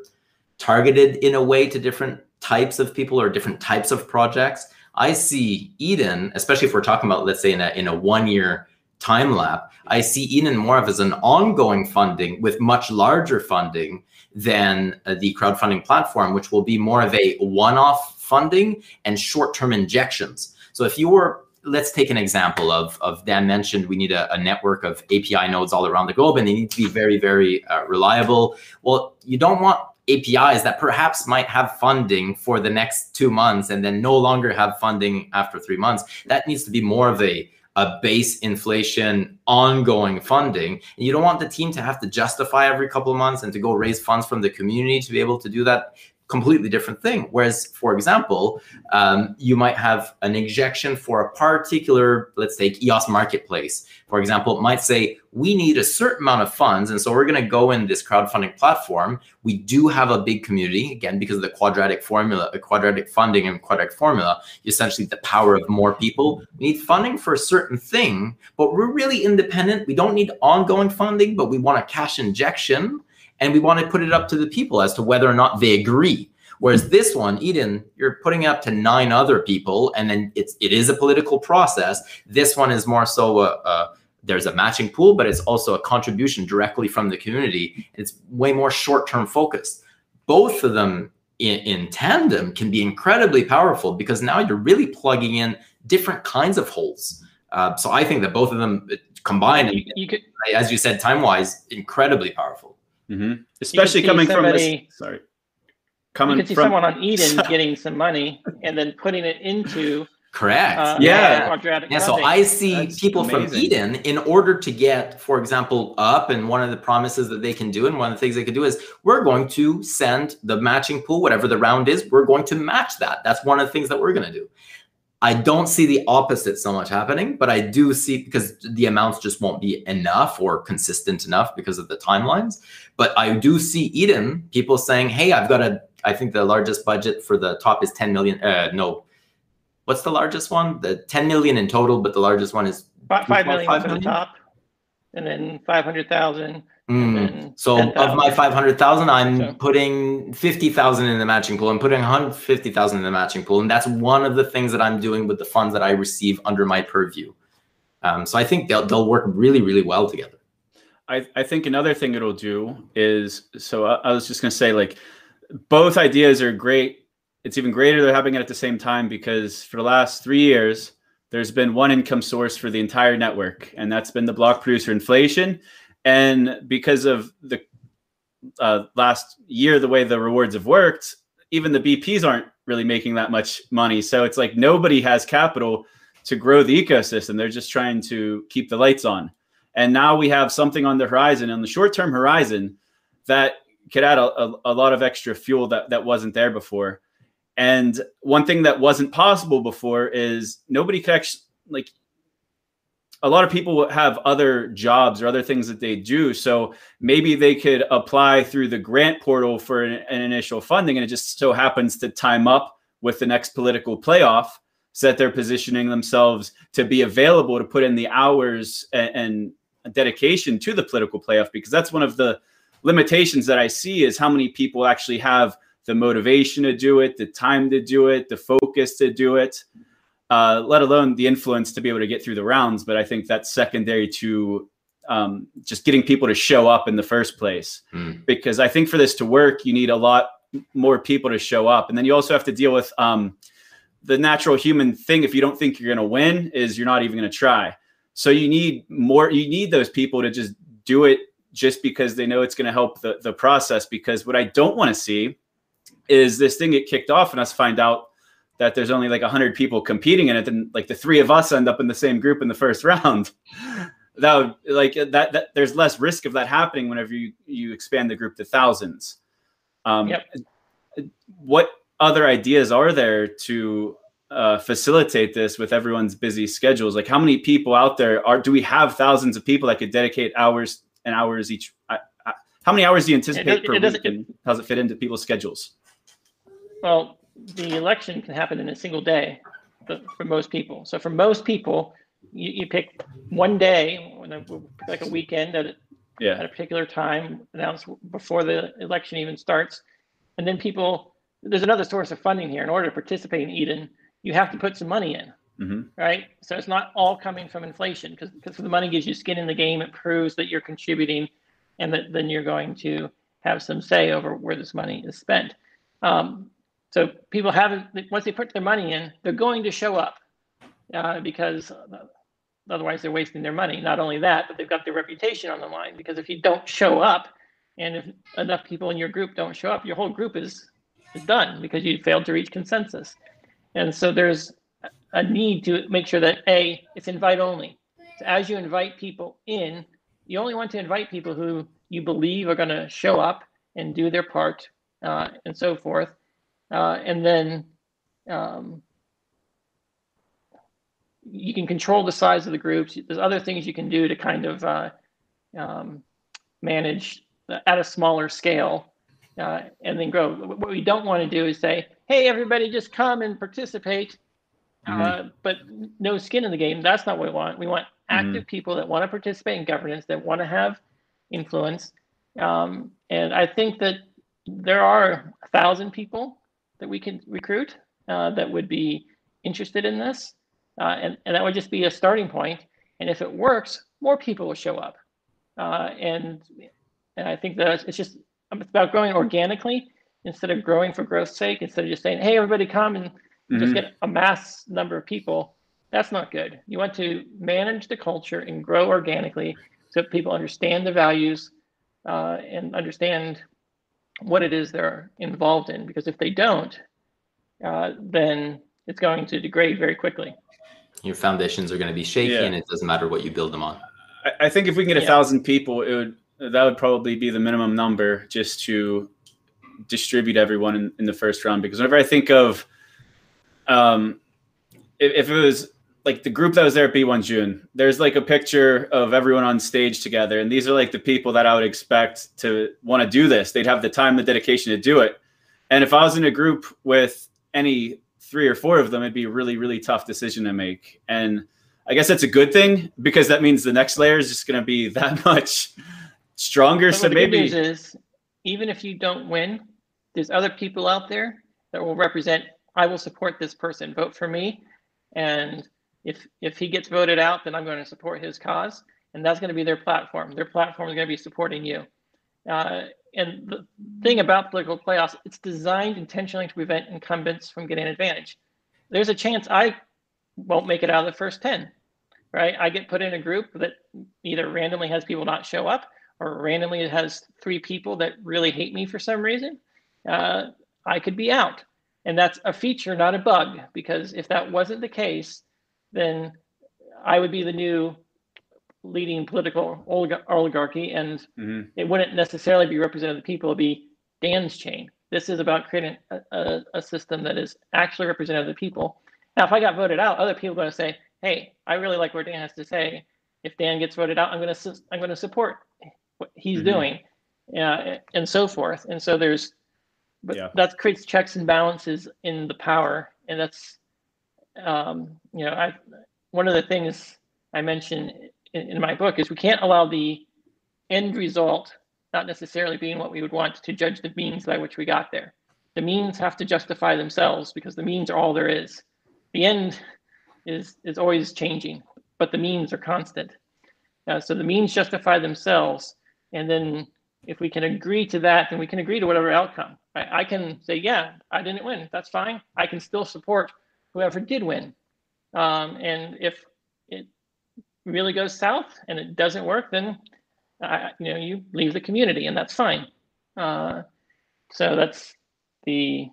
targeted in a way to different types of people or different types of projects. I see Eden, especially if we're talking about, let's say, in a in a one year time lap, I see Eden more of as an ongoing funding with much larger funding than uh, the crowdfunding platform, which will be more of a one-off funding and short-term injections. So if you were let's take an example of, of Dan mentioned we need a, a, network of API nodes all around the globe and they need to be very, very uh, reliable. Well, you don't want APIs that perhaps might have funding for the next two months and then no longer have funding after three months. That needs to be more of a a base inflation ongoing funding. And you don't want the team to have to justify every couple of months and to go raise funds from the community to be able to do that completely different thing. Whereas, for example, um, you might have an injection for a particular, let's take EOS Marketplace, for example, it might say, we need a certain amount of funds. And so we're going to go in this crowdfunding platform. We do have a big community, again, because of the quadratic formula, the quadratic funding and quadratic formula, essentially the power of more people. We need funding for a certain thing, but we're really independent. We don't need ongoing funding, but we want a cash injection and we want to put it up to the people as to whether or not they agree. Whereas this one, Eden, you're putting it up to nine other people, and then it's it is a political process. This one is more so a, a there's a matching pool, but it's also a contribution directly from the community. It's way more short term focused. Both of them in, in, tandem can be incredibly powerful because now you're really plugging in different kinds of holes. Uh, so I think that both of them combined, you, you could, as you said, time wise, incredibly powerful. Mm-hmm. Especially coming somebody, from this, sorry, coming you could see from, someone on Eden (laughs) getting some money and then putting it into Correct. Uh, yeah. Yeah. So I see That's people amazing. from Eden in order to get, for example, up, and one of the promises that they can do, and one of the things they can do is we're going to send the matching pool, whatever the round is, we're going to match that. That's one of the things that we're going to do. I don't see the opposite so much happening, but I do see because the amounts just won't be enough or consistent enough because of the timelines. But I do see Eden people saying, "Hey, I've got a. I think the largest budget for the top is 10 million. Uh, no, what's the largest one? The 10 million in total, but the largest one is five, five million five for the top, and then 500,000 Mm. So 10, of my 500,000, I'm so. putting 50,000 in the matching pool. I'm putting 150,000 in the matching pool. And that's one of the things that I'm doing with the funds that I receive under my purview. Um, so I think they'll, they'll work really, really well together. I, I think another thing it'll do is, so I, I was just going to say like both ideas are great. It's even greater they're having it at the same time because for the last three years, there's been one income source for the entire network, and that's been the block producer inflation and because of the uh, last year, the way the rewards have worked, even the BPs aren't really making that much money. So it's like nobody has capital to grow the ecosystem. They're just trying to keep the lights on. And now we have something on the horizon, on the short term horizon, that could add a, a, a, lot of extra fuel that, that wasn't there before. And one thing that wasn't possible before is nobody could actually like a lot of people have other jobs or other things that they do. So maybe they could apply through the grant portal for an, an, initial funding, and it just so happens to time up with the next political playoff, so that they're positioning themselves to be available to put in the hours and, and dedication to the political playoff. Because that's one of the limitations that I see is how many people actually have the motivation to do it, the time to do it, the focus to do it uh, let alone the influence to be able to get through the rounds. But I think that's secondary to um, just getting people to show up in the first place. Mm. Because I think for this to work, you need a lot more people to show up. And then you also have to deal with um, the natural human thing. If you don't think you're going to win, is you're not even going to try. So you need more, you need those people to just do it just because they know it's going to help the, the process. Because what I don't want to see is this thing get kicked off and us find out that there's only like 100 people competing in it and like the three of us end up in the same group in the first round. (laughs) That would like that, that there's less risk of that happening whenever you you expand the group to thousands. Um, yep. what other ideas are there to uh, facilitate this with everyone's busy schedules? Like how many people out there are do we have thousands of people that could dedicate hours and hours each I, I, how many hours do you anticipate it, per it week and how does it fit into people's schedules? Well the election can happen in a single day for most people. So for most people, you, you pick one day, like a weekend at a, yeah. at a particular time, announced before the election even starts, and then people. There's another source of funding here. In order to participate in Eden, you have to put some money in, mm-hmm. right? So it's not all coming from inflation because because the money gives you skin in the game. It proves that you're contributing, and that then you're going to have some say over where this money is spent. Um, so people haven't once they put their money in, they're going to show up uh, because otherwise they're wasting their money. Not only that, but they've got their reputation on the line. Because if you don't show up, and if enough people in your group don't show up, your whole group is is done because you failed to reach consensus. And so there's a need to make sure that a it's invite only. So as you invite people in, you only want to invite people who you believe are going to show up and do their part uh, and so forth. Uh, and then um, you can control the size of the groups. There's other things you can do to kind of uh, um, manage at a smaller scale uh, and then grow. What we don't want to do is say, hey, everybody just come and participate, mm-hmm. uh, but no skin in the game. That's not what we want. We want active mm-hmm. people that want to participate in governance, that want to have influence. Um, and I think that there are a thousand people that we can recruit uh, that would be interested in this. Uh, and, and that would just be a starting point. And if it works, more people will show up. Uh, and, and I think that it's just it's about growing organically instead of growing for growth's sake, instead of just saying, hey, everybody come and mm-hmm. just get a mass number of people. That's not good. You want to manage the culture and grow organically so people understand the values uh, and understand what it is they're involved in. Because if they don't, uh, then it's going to degrade very quickly. Your foundations are going to be shaky, yeah. and it doesn't matter what you build them on. I, I think if we can get a yeah. thousand people, it would that would probably be the minimum number just to distribute everyone in, in the first round. Because whenever I think of, um, if, if it was like the group that was there at B1 June, there's like a picture of everyone on stage together. And these are like the people that I would expect to want to do this. They'd have the time, the dedication to do it. And if I was in a group with any three or four of them, it'd be a really, really tough decision to make. And I guess that's a good thing because that means the next layer is just going to be (laughs) that much stronger. But so maybe is even if you don't win, there's other people out there that will represent. I will support this person. Vote for me, and if if he gets voted out, then I'm going to support his cause, and that's going to be their platform. Their platform is going to be supporting you. Uh, and the thing about political playoffs, it's designed intentionally to prevent incumbents from getting an advantage. There's a chance I won't make it out of the first 10, right? I get put in a group that either randomly has people not show up or randomly has three people that really hate me for some reason. Uh, I could be out. And that's a feature, not a bug, because if that wasn't the case, then I would be the new leading political oligarchy, and mm-hmm. it wouldn't necessarily be representative of the people. It'd be Dan's chain. This is about creating a, a, a system that is actually representative of the people. Now, if I got voted out, other people are going to say, "Hey, I really like what Dan has to say. If Dan gets voted out, I'm going to I'm going to support what he's mm-hmm. doing, yeah, and so forth." And so there's, but yeah. that creates checks and balances in the power, and that's, um, you know, I one of the things I mentioned in, in my book is we can't allow the end result not necessarily being what we would want to judge the means by which we got there. The means have to justify themselves because the means are all there is. The end is is always changing, but the means are constant. Uh, so the means justify themselves, and then if we can agree to that, then we can agree to whatever outcome. I, I can say, yeah, I didn't win. That's fine. I can still support whoever did win. Um, and if it really goes south and it doesn't work, then uh, you know you leave the community, and that's fine. Uh, so that's the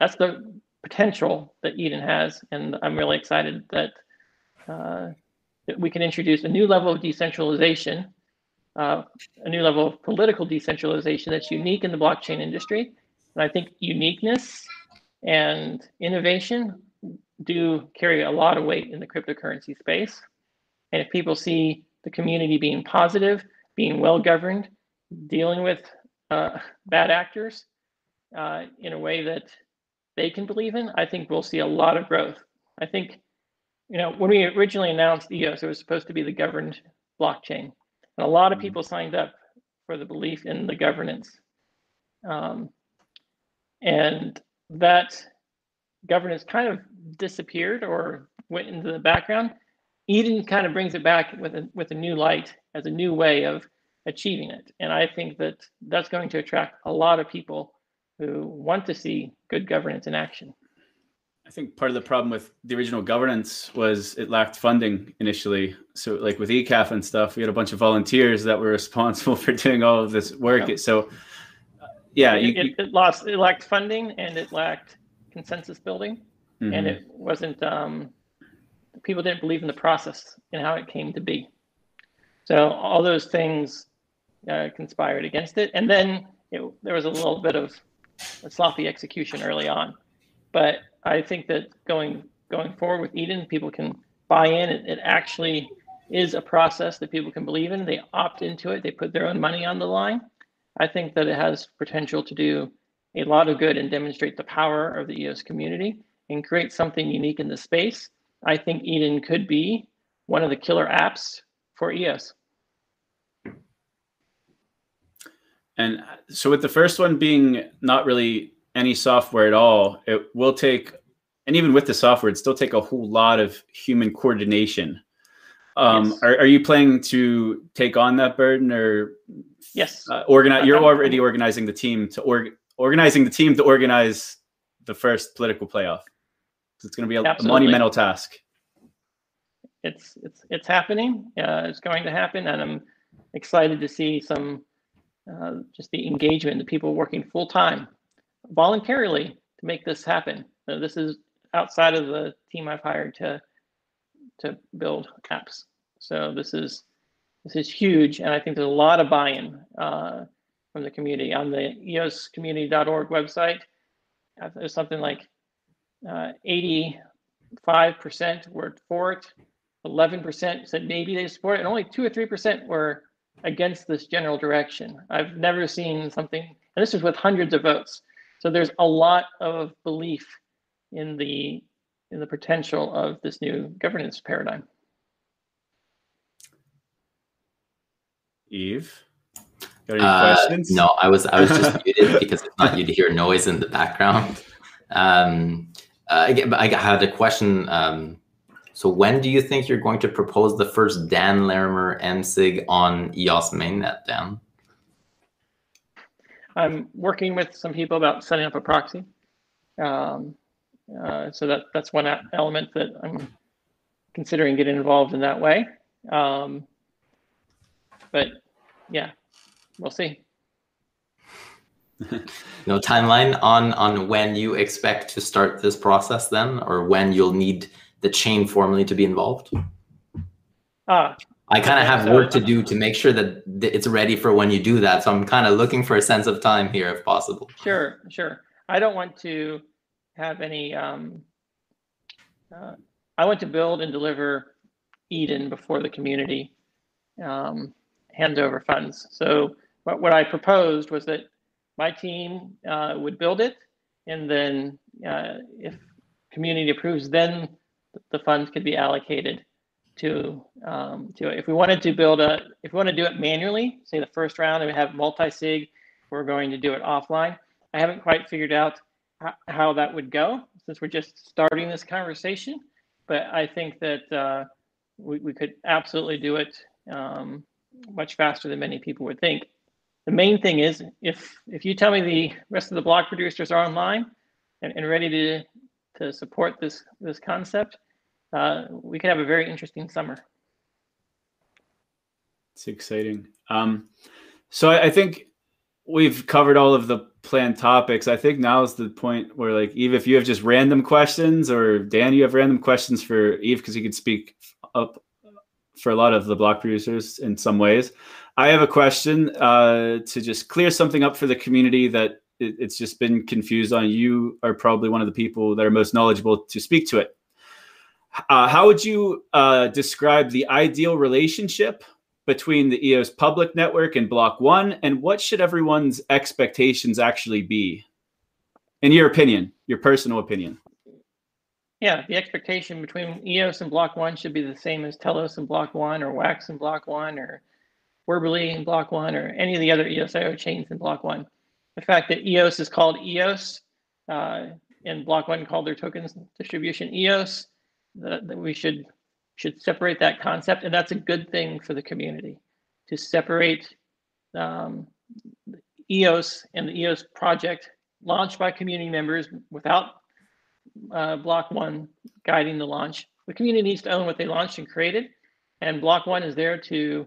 that's the potential that Eden has, and I'm really excited that, uh, that we can introduce a new level of decentralization, uh, a new level of political decentralization that's unique in the blockchain industry. And I think uniqueness and innovation do carry a lot of weight in the cryptocurrency space. And if people see the community being positive, being well governed, dealing with uh, bad actors uh, in a way that they can believe in, I think we'll see a lot of growth. I think, you know, when we originally announced EOS, it was supposed to be the governed blockchain. And a lot of mm-hmm. people signed up for the belief in the governance. Um, and that governance kind of disappeared or went into the background. Eden kind of brings it back with a, with a new light as a new way of achieving it. And I think that that's going to attract a lot of people who want to see good governance in action. I think part of the problem with the original governance was it lacked funding initially. So, like with ECAF and stuff, we had a bunch of volunteers that were responsible (laughs) for doing all of this work. Yeah. So, yeah, it, you, it, lost, it lacked funding and it lacked consensus building, mm-hmm. and it wasn't. Um, people didn't believe in the process and how it came to be. So all those things uh, conspired against it, and then it, there was a little bit of a sloppy execution early on. But I think that going going forward with Eden, people can buy in. It, it actually is a process that people can believe in. They opt into it. They put their own money on the line. I think that it has potential to do a lot of good and demonstrate the power of the EOS community and create something unique in the space. I think Eden could be one of the killer apps for EOS. And uh, so, with the first one being not really any software at all, it will take, and even with the software, it still take a whole lot of human coordination. Um, yes. are, are you planning to take on that burden, or yes, uh, organize? You're already organizing the team to org, organizing the team to organize the first political playoff. So it's going to be a, a, monumental task. It's it's it's happening. Uh, it's going to happen, and I'm excited to see some uh, just the engagement, the people working full time, voluntarily to make this happen. Uh, this is outside of the team I've hired to to build apps. So this is this is huge, and I think there's a lot of buy-in uh, from the community on the eoscommunity.org website. Uh, there's something like 85% uh, were for it, 11% said maybe they support it, and only two or three percent were against this general direction. I've never seen something, and this is with hundreds of votes. So there's a lot of belief in the in the potential of this new governance paradigm. Yves, got any uh, questions? No, I was I was just (laughs) muted because it's not you to hear noise in the background. Um, uh, I, I had a question. Um, so when do you think you're going to propose the first Dan Larimer MSIG on EOS mainnet, Dan? I'm working with some people about setting up a proxy. Um, uh, so that that's one element that I'm considering getting involved in that way. Um, but yeah, we'll see. (laughs) no timeline on on when you expect to start this process then, or when you'll need the chain formally to be involved? Ah, I kind of have work to do to make sure that it's ready for when you do that. So I'm kind of looking for a sense of time here, if possible. Sure, sure. I don't want to have any. Um, uh, I want to build and deliver Eden before the community um, hands over funds. So what, what I proposed was that my team uh, would build it, and then uh, if community approves, then the funds could be allocated to um, to it. If we wanted to build a, if we want to do it manually, say the first round and we have multi-sig, we're going to do it offline. I haven't quite figured out how that would go since we're just starting this conversation, but I think that uh, we, we could absolutely do it um, much faster than many people would think. The main thing is if if you tell me the rest of the block producers are online and, and ready to to support this this concept, uh, we could have a very interesting summer. It's exciting. Um, so I, I, think we've covered all of the planned topics. I think now is the point where, like, Yves, if you have just random questions, or Dan, you have random questions for Yves because he could speak up for a lot of the block producers in some ways. I have a question uh, to just clear something up for the community that it, it's just been confused on. You are probably one of the people that are most knowledgeable to speak to it. Uh, how would you uh, describe the ideal relationship between the EOS public network and Block One, and what should everyone's expectations actually be, in your opinion, your personal opinion? Yeah, the expectation between EOS and Block One should be the same as Telos and Block One, or Wax and Block One, or Worbli and Block One, or any of the other EOSIO chains in Block One. The fact that EOS is called EOS uh, and Block One called their tokens distribution EOS that, that we should should separate that concept, and that's a good thing for the community to separate um, EOS and the EOS project launched by community members without uh, Block One guiding the launch. The community needs to own what they launched and created, and Block One is there to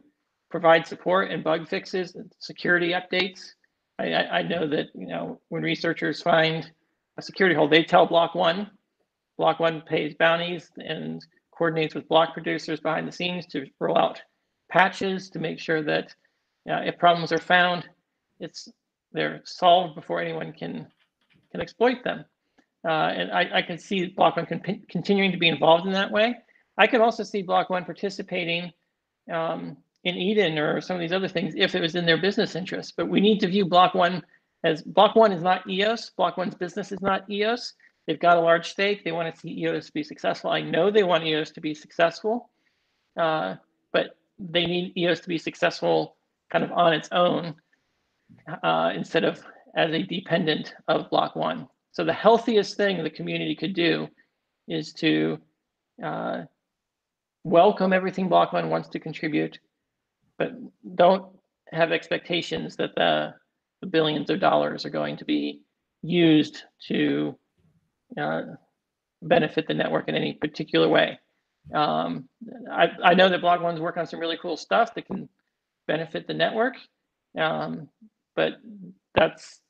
provide support and bug fixes, and security updates. I, I, I know that you know when researchers find a security hole, they tell Block One Block One pays bounties and coordinates with block producers behind the scenes to roll out patches to make sure that uh, if problems are found, it's they're solved before anyone can can exploit them. Uh, and I, I can see Block One con- continuing to be involved in that way. I could also see Block One participating um, in Eden or some of these other things if it was in their business interest. But we need to view Block One as Block One is not EOS. Block One's business is not EOS. They've got a large stake. They want to see EOS be successful. I know they want EOS to be successful, uh, but they need EOS to be successful kind of on its own uh, instead of as a dependent of Block One. So the healthiest thing the community could do is to uh, welcome everything Block One wants to contribute, but don't have expectations that the, the billions of dollars are going to be used to uh, benefit the network in any particular way. Um, I, I know that Block One's working on some really cool stuff that can benefit the network, um, but that's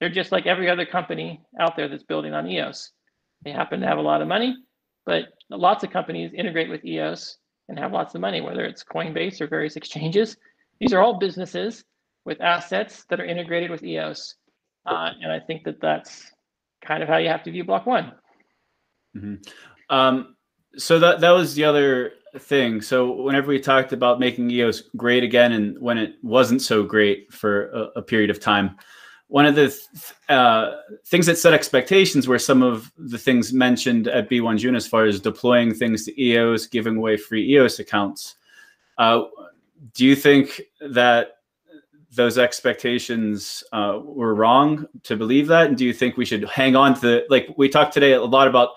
they're just like every other company out there that's building on EOS. They happen to have a lot of money, but lots of companies integrate with EOS and have lots of money, whether it's Coinbase or various exchanges. These are all businesses with assets that are integrated with EOS, uh, and I think that that's kind of how you have to view block one. Mm-hmm. Um, so that that was the other thing. So whenever we talked about making EOS great again, and when it wasn't so great for a, a period of time, one of the th- uh, things that set expectations were some of the things mentioned at B1 June as far as deploying things to EOS, giving away free EOS accounts. Uh, do you think that those expectations uh, were wrong to believe that? And do you think we should hang on to the, like we talked today a lot about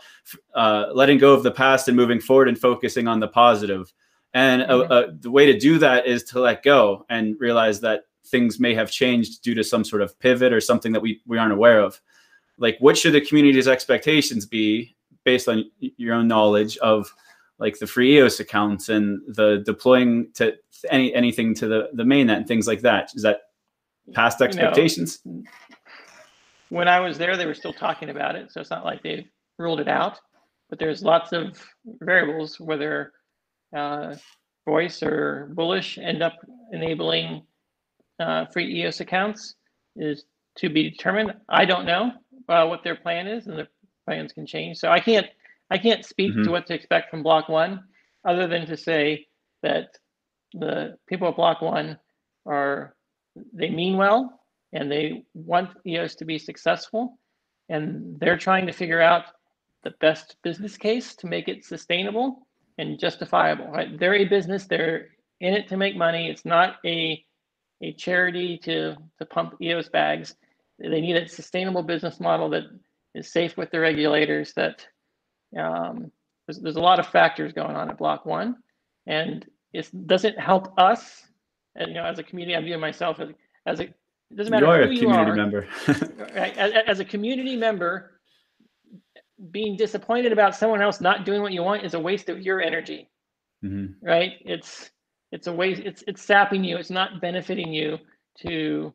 uh, letting go of the past and moving forward and focusing on the positive. And mm-hmm. the way to do that is to let go and realize that things may have changed due to some sort of pivot or something that we, we aren't aware of. Like, what should the community's expectations be based on your own knowledge of like the free EOS accounts and the deploying to any anything to the the mainnet and things like that. Is that past expectations? You know, when I was there, they were still talking about it, so it's not like they've ruled it out. But there's lots of variables, whether uh, voice or bullish end up enabling uh, free EOS accounts is to be determined. I don't know uh, what their plan is, and the plans can change. So I can't I can't speak mm-hmm. to what to expect from Block One, other than to say that the people at Block One are they mean well and they want EOS to be successful, and they're trying to figure out the best business case to make it sustainable and justifiable. Right? They're a business. They're in it to make money. It's not a a charity to to pump EOS bags. They need a sustainable business model that is safe with the regulators. That um, there's, there's a lot of factors going on at Block One, and it doesn't help us. And, you know, as a community, I view myself as, as a it doesn't matter you are who a community you are, member. (laughs) right? As, as a community member, being disappointed about someone else not doing what you want is a waste of your energy, mm-hmm. right? It's it's a waste. It's it's sapping you. It's not benefiting you to,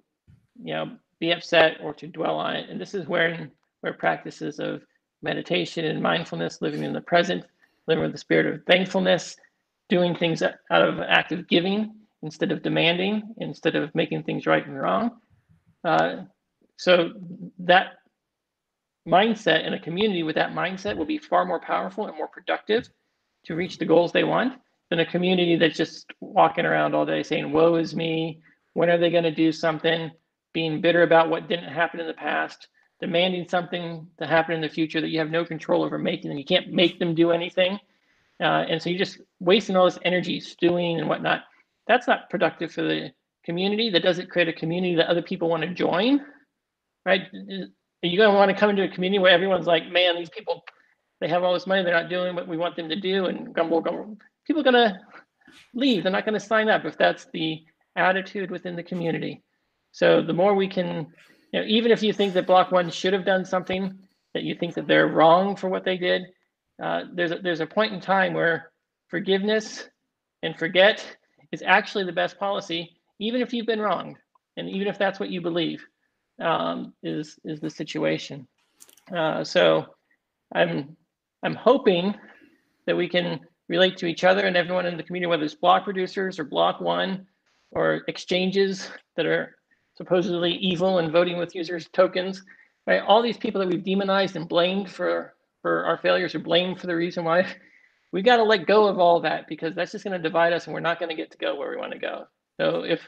you know, be upset or to dwell on it. And this is where where practices of meditation and mindfulness, living in the present, living with the spirit of thankfulness, doing things out of active giving instead of demanding, instead of making things right and wrong. Uh, so that mindset in a community with that mindset will be far more powerful and more productive to reach the goals they want than a community that's just walking around all day saying, Woe is me. When are they going to do something? Being bitter about what didn't happen in the past, demanding something to happen in the future that you have no control over making and you can't make them do anything. Uh, and so you're just wasting all this energy stewing and whatnot. That's not productive for the community. That doesn't create a community that other people want to join, right? Are you going to want to come into a community where everyone's like, man, these people, they have all this money, they're not doing what we want them to do, and gumble, gumble. People are going to leave. They're not going to sign up if that's the attitude within the community. So the more we can, you know, even if you think that Block One should have done something, that you think that they're wrong for what they did, uh, there's a, there's a point in time where forgiveness and forget is actually the best policy, even if you've been wronged, and even if that's what you believe um, is is the situation. Uh, so I'm I'm hoping that we can relate to each other and everyone in the community, whether it's block producers or block one or exchanges that are supposedly evil and voting with users tokens. Right, all these people that we've demonized and blamed for for our failures or blamed for the reason why. (laughs) We got to let go of all that because that's just going to divide us, and we're not going to get to go where we want to go. So if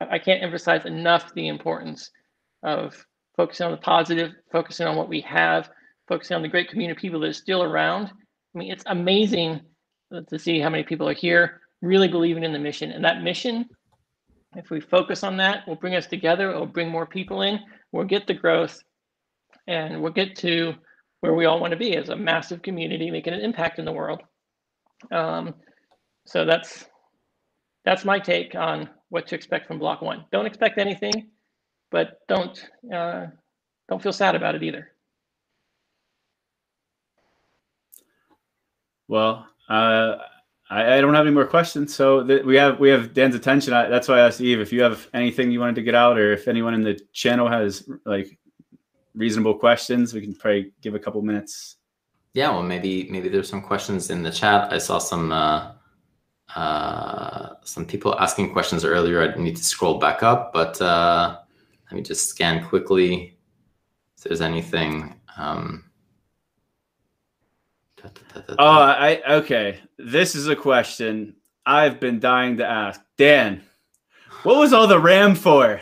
I can't emphasize enough the importance of focusing on the positive, focusing on what we have, focusing on the great community of people that are still around. I mean, it's amazing to see how many people are here really believing in the mission. And that mission, if we focus on that, we'll bring us together, it will bring more people in, we'll get the growth, and we'll get to where we all want to be as a massive community making an impact in the world. Um, so that's that's my take on what to expect from Block One. Don't expect anything but don't uh, don't feel sad about it either. Well, uh, I, I, don't have any more questions. So th- we have we have Dan's attention. I, that's why I asked Yves if you have anything you wanted to get out, or if anyone in the channel has like reasonable questions, we can probably give a couple minutes. Yeah, well, maybe maybe there's some questions in the chat. I saw some uh, uh, some people asking questions earlier. I need to scroll back up, but uh, let me just scan quickly if there's anything. Um, oh, I okay. This is a question I've been dying to ask. Dan, what was all the RAM for?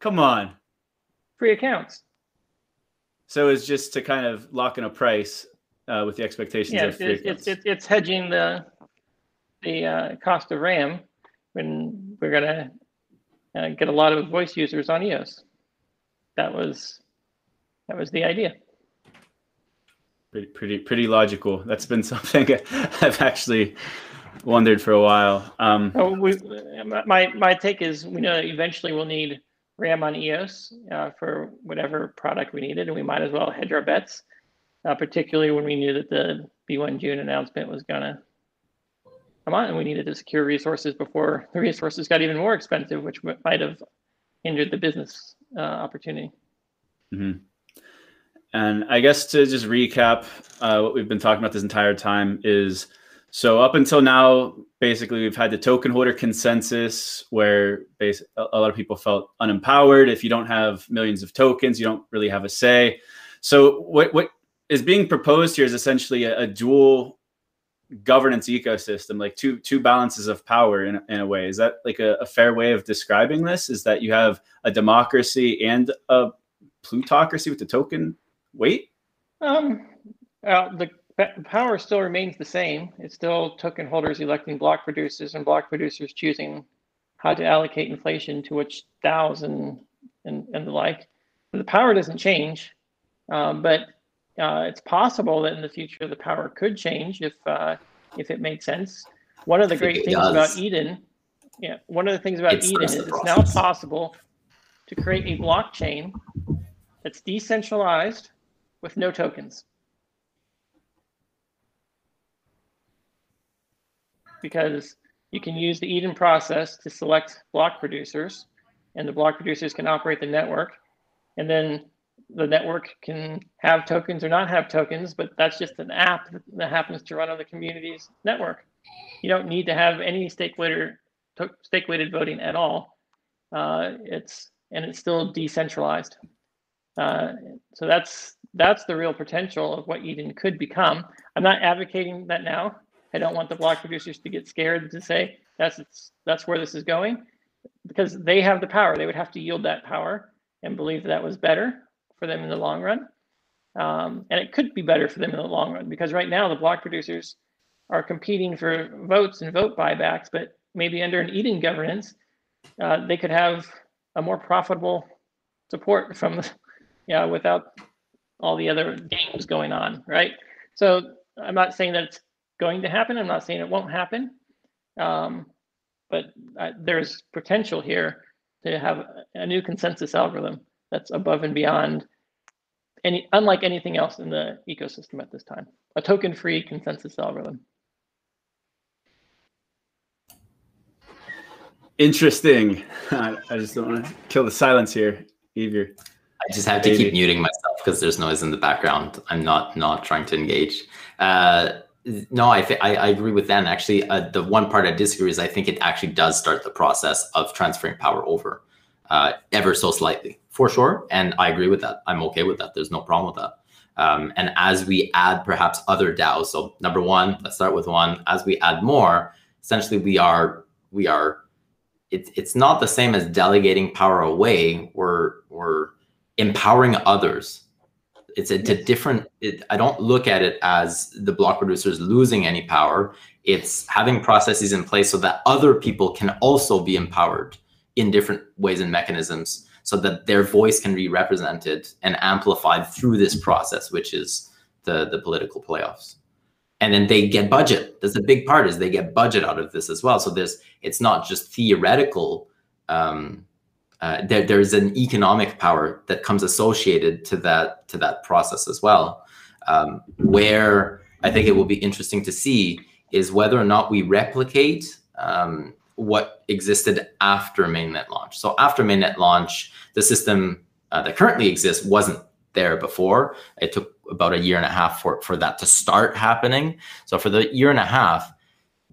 Come on. Free accounts. So it's just to kind of lock in a price uh, with the expectations yeah, of free it's, accounts. It's, it's hedging the the uh, cost of RAM when we're gonna uh, get a lot of voice users on EOS. That was that was the idea. Pretty pretty pretty logical. That's been (laughs) something I've actually wondered for a while. Um, oh, we, my my take is we know eventually we'll need RAM on EOS uh, for whatever product we needed, and we might as well hedge our bets, uh, particularly when we knew that the B1 June announcement was gonna come on, and we needed to secure resources before the resources got even more expensive, which might have hindered the business uh, opportunity. Mm-hmm. And I guess to just recap, uh, what we've been talking about this entire time is So up until now, basically, we've had the token holder consensus, where a lot of people felt unempowered. If you don't have millions of tokens, you don't really have a say. So what what is being proposed here is essentially a, a dual governance ecosystem, like two two balances of power in, in a way. Is that like a, a fair way of describing this? Is that you have a democracy and a plutocracy with the token weight? Um, uh, the power still remains the same. It's still token holders electing block producers and block producers choosing how to allocate inflation to which DAOs and, and, and the like. The power doesn't change, um, but uh, it's possible that in the future the power could change if uh, if it made sense. One of the great things does. about Eden, yeah, one of the things about Eden is it's now possible to create a blockchain that's decentralized with no tokens. because you can use the Eden process to select block producers, and the block producers can operate the network. And then the network can have tokens or not have tokens, but that's just an app that happens to run on the community's network. You don't need to have any stake weighted, stake weighted voting at all. Uh, it's and it's still decentralized. Uh, so that's that's the real potential of what Eden could become. I'm not advocating that now. I don't want the block producers to get scared to say that's that's where this is going, because they have the power. They would have to yield that power and believe that, that was better for them in the long run. Um, and it could be better for them in the long run because right now the block producers are competing for votes and vote buybacks, but maybe under an Eden governance, uh, they could have a more profitable support from, the, (laughs) yeah, without all the other games going on, right? So I'm not saying that it's going to happen. I'm not saying it won't happen, um, but uh, there's potential here to have a new consensus algorithm that's above and beyond any, unlike anything else in the ecosystem at this time. A token-free consensus algorithm. Interesting. (laughs) I just don't want to kill the silence here, Evie. I just have to keep muting myself because there's noise in the background. I'm not not trying to engage. Uh, no, I, th- I, I agree with Dan. Actually, uh, the one part I disagree is I think it actually does start the process of transferring power over, uh, ever so slightly, for sure. And I agree with that. I'm okay with that. There's no problem with that. Um, and as we add perhaps other DAOs, so number one, let's start with one. As we add more, essentially we are we are. It's it's not the same as delegating power away. We're we're empowering others. It's a, it's a different it, i don't look at it as the block producers losing any power. It's having processes in place so that other people can also be empowered in different ways and mechanisms so that their voice can be represented and amplified through this process which is the the political playoffs. And then they get budget. That's a big part is they get budget out of this as well. So there's it's not just theoretical um, uh, there, there's an economic power that comes associated to that to that process as well. Um, where I think it will be interesting to see is whether or not we replicate um, what existed after mainnet launch. So after mainnet launch, the system uh, that currently exists wasn't there before. It took about a year and a half for, for that to start happening. So for the year and a half,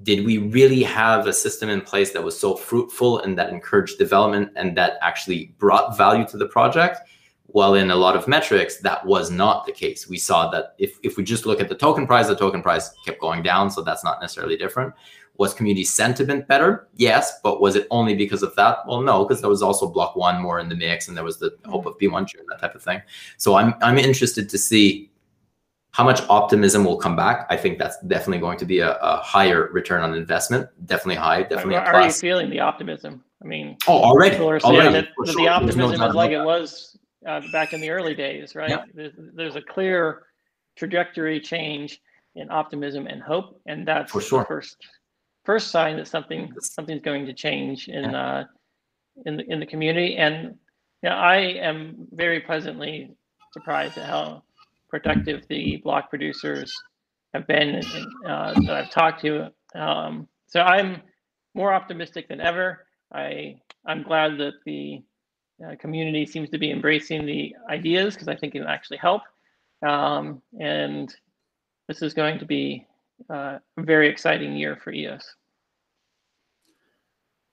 did we really have a system in place that was so fruitful and that encouraged development and that actually brought value to the project? Well, in a lot of metrics, that was not the case. We saw that if, if we just look at the token price, the token price kept going down. So that's not necessarily different. Was community sentiment better? Yes. But was it only because of that? Well, no, because there was also block one more in the mix and there was the hope of B1 and that type of thing. So I'm, I'm interested to see how much optimism will come back? I think that's definitely going to be a, a higher return on investment. Definitely high. Definitely. Are, are you feeling the optimism? I mean, oh, already. People are saying already, that the sure. optimism no is like it was uh, back in the early days, right? Yeah. There's, there's, a clear trajectory change in optimism and hope, and that's for sure. the first first sign that something something's going to change in yeah. uh, in the in the community. And yeah, I am very pleasantly surprised at how productive the block producers have been uh, that I've talked to. Um, so I'm more optimistic than ever. I I'm glad that the uh, community seems to be embracing the ideas because I think it will actually help. Um, and this is going to be uh, a very exciting year for EOS.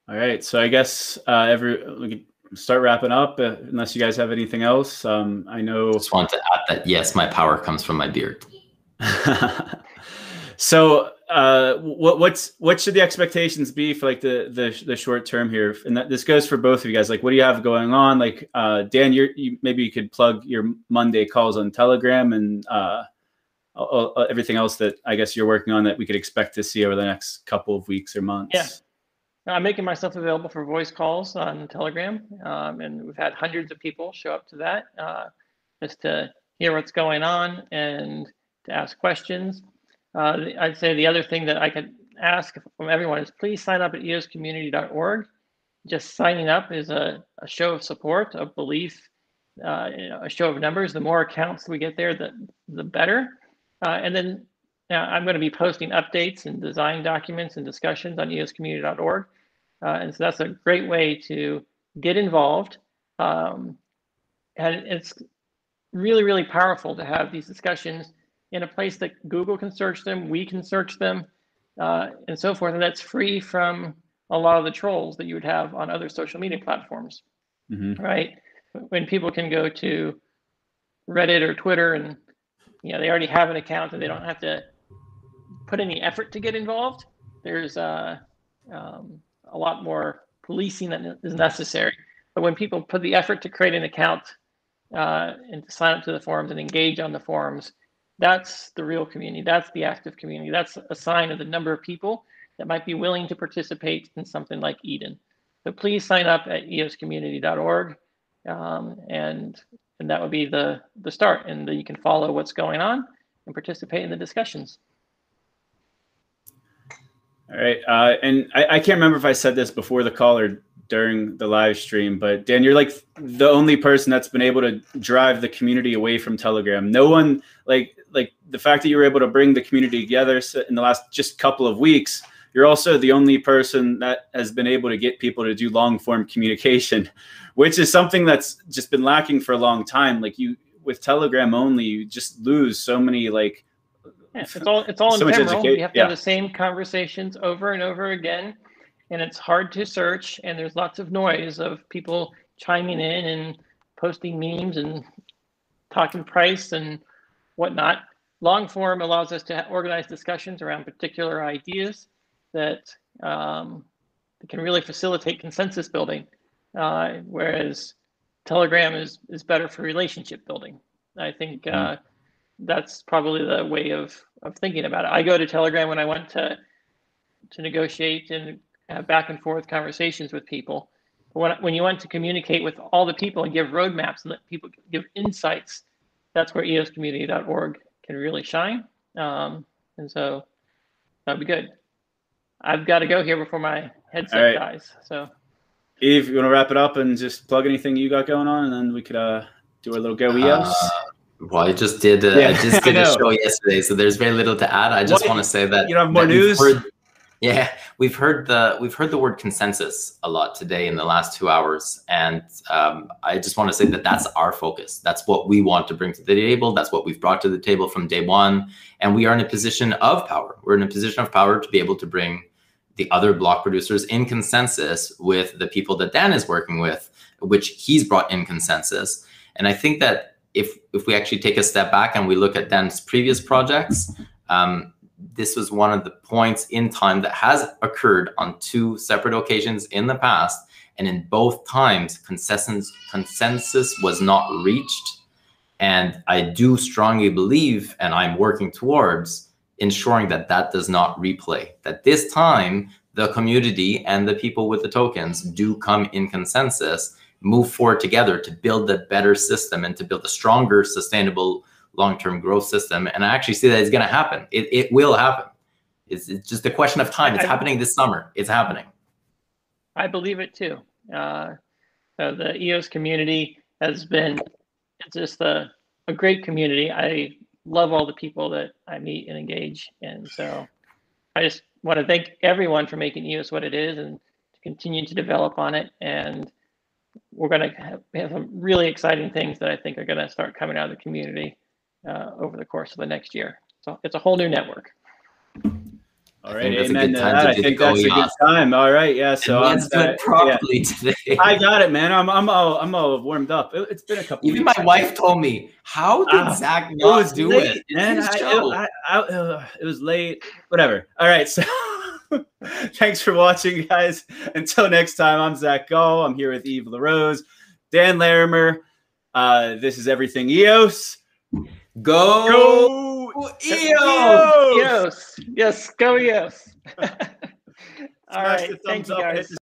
All right, so I guess uh, every start wrapping up. Uh, unless you guys have anything else, um, I know. Just want to add that yes, my power comes from my beard. (laughs) so, uh, what what's what should the expectations be for like the the, the short term here? And that, this goes for both of you guys. Like, what do you have going on? Like, uh, Dan, you're, you maybe you could plug your Monday calls on Telegram and uh, everything else that I guess you're working on that we could expect to see over the next couple of weeks or months. Yeah. I'm making myself available for voice calls on Telegram, um, and we've had hundreds of people show up to that uh, just to hear what's going on and to ask questions. Uh, I'd say the other thing that I could ask from everyone is please sign up at eoscommunity.org. Just signing up is a, a show of support, of belief, uh, you know, a show of numbers. The more accounts we get there, the the better. Uh, and then now I'm going to be posting updates and design documents and discussions on eoscommunity.org. Uh, and so that's a great way to get involved. Um, and it's really, really powerful to have these discussions in a place that Google can search them, we can search them, uh, and so forth. And that's free from a lot of the trolls that you would have on other social media platforms, mm-hmm. right? When people can go to Reddit or Twitter and you know they already have an account and they don't have to put any effort to get involved. There's uh, um, a lot more policing that is necessary. But when people put the effort to create an account uh, and to sign up to the forums and engage on the forums, that's the real community. That's the active community. That's a sign of the number of people that might be willing to participate in something like Eden. So please sign up at eoscommunity.org, um, and and that would be the the start. And you can follow what's going on and participate in the discussions. All right. Uh, and I, I, can't remember if I said this before the call or during the live stream, but Dan, you're like the only person that's been able to drive the community away from Telegram. No one like like the fact that you were able to bring the community together in the last just couple of weeks. You're also the only person that has been able to get people to do long form communication, (laughs) which is something that's just been lacking for a long time. Like you with Telegram only, you just lose so many like yeah, it's all it's all so ephemeral. We have to yeah. have the same conversations over and over again, and it's hard to search. And there's lots of noise of people chiming in and posting memes and talking price and whatnot. Long form allows us to organize discussions around particular ideas that, um, can really facilitate consensus building, uh, whereas Telegram is is better for relationship building. I think. Uh, that's probably the way of of thinking about it. I go to Telegram when I want to to negotiate and have back and forth conversations with people. But when when you want to communicate with all the people and give roadmaps and let people give insights, that's where eoscommunity.org can really shine. Um, and so that'd be good. I've got to go here before my headset right. dies. So, Yves, you want to wrap it up and just plug anything you got going on, and then we could uh, do a little go EOS. Uh, well, I just did. A, yeah, I just (laughs) did I a show yesterday, so there's very little to add. I just want to say that you don't have more news. Heard, yeah, we've heard the we've heard the word consensus a lot today in the last two hours, and um, I just want to say that that's our focus. That's what we want to bring to the table. That's what we've brought to the table from day one, and we are in a position of power. We're in a position of power to be able to bring the other block producers in consensus with the people that Dan is working with, which he's brought in consensus. And I think that if if we actually take a step back and we look at Dan's previous projects, um, this was one of the points in time that has occurred on two separate occasions in the past, and in both times, consensus consensus was not reached. And I do strongly believe, and I'm working towards ensuring that that does not replay. That this time, the community and the people with the tokens do come in consensus move forward together to build a better system and to build a stronger, sustainable long-term growth system. And I actually see that it's going to happen. It, it will happen. It's, it's just a question of time. It's I, happening this summer. It's happening. I believe it too. Uh, so the EOS community has been it's just a, a great community. I love all the people that I meet and engage. And so I just want to thank everyone for making EOS what it is and to continue to develop on it. And we're going to have, have, some really exciting things that I think are going to start coming out of the community uh, over the course of the next year. So it's a whole new network. All right, amen to that. I think that's a good time. All right, yeah. So let's do it properly yeah. today. I got it, man. I'm I'm all I'm all warmed up. It, has been a couple. Even my wife told me, "How did uh, Zack not do late, it?" Man, I, I, I, uh, it was late. Whatever. All right, so. (laughs) (laughs) Thanks for watching, guys. Until next time, I'm Zack Gall. I'm here with Yves La Rose, Dan Larimer. Uh, this is Everything EOS. Go, go EOS! EOS! Yes, go EOS! (laughs) (laughs) All right, thank you guys.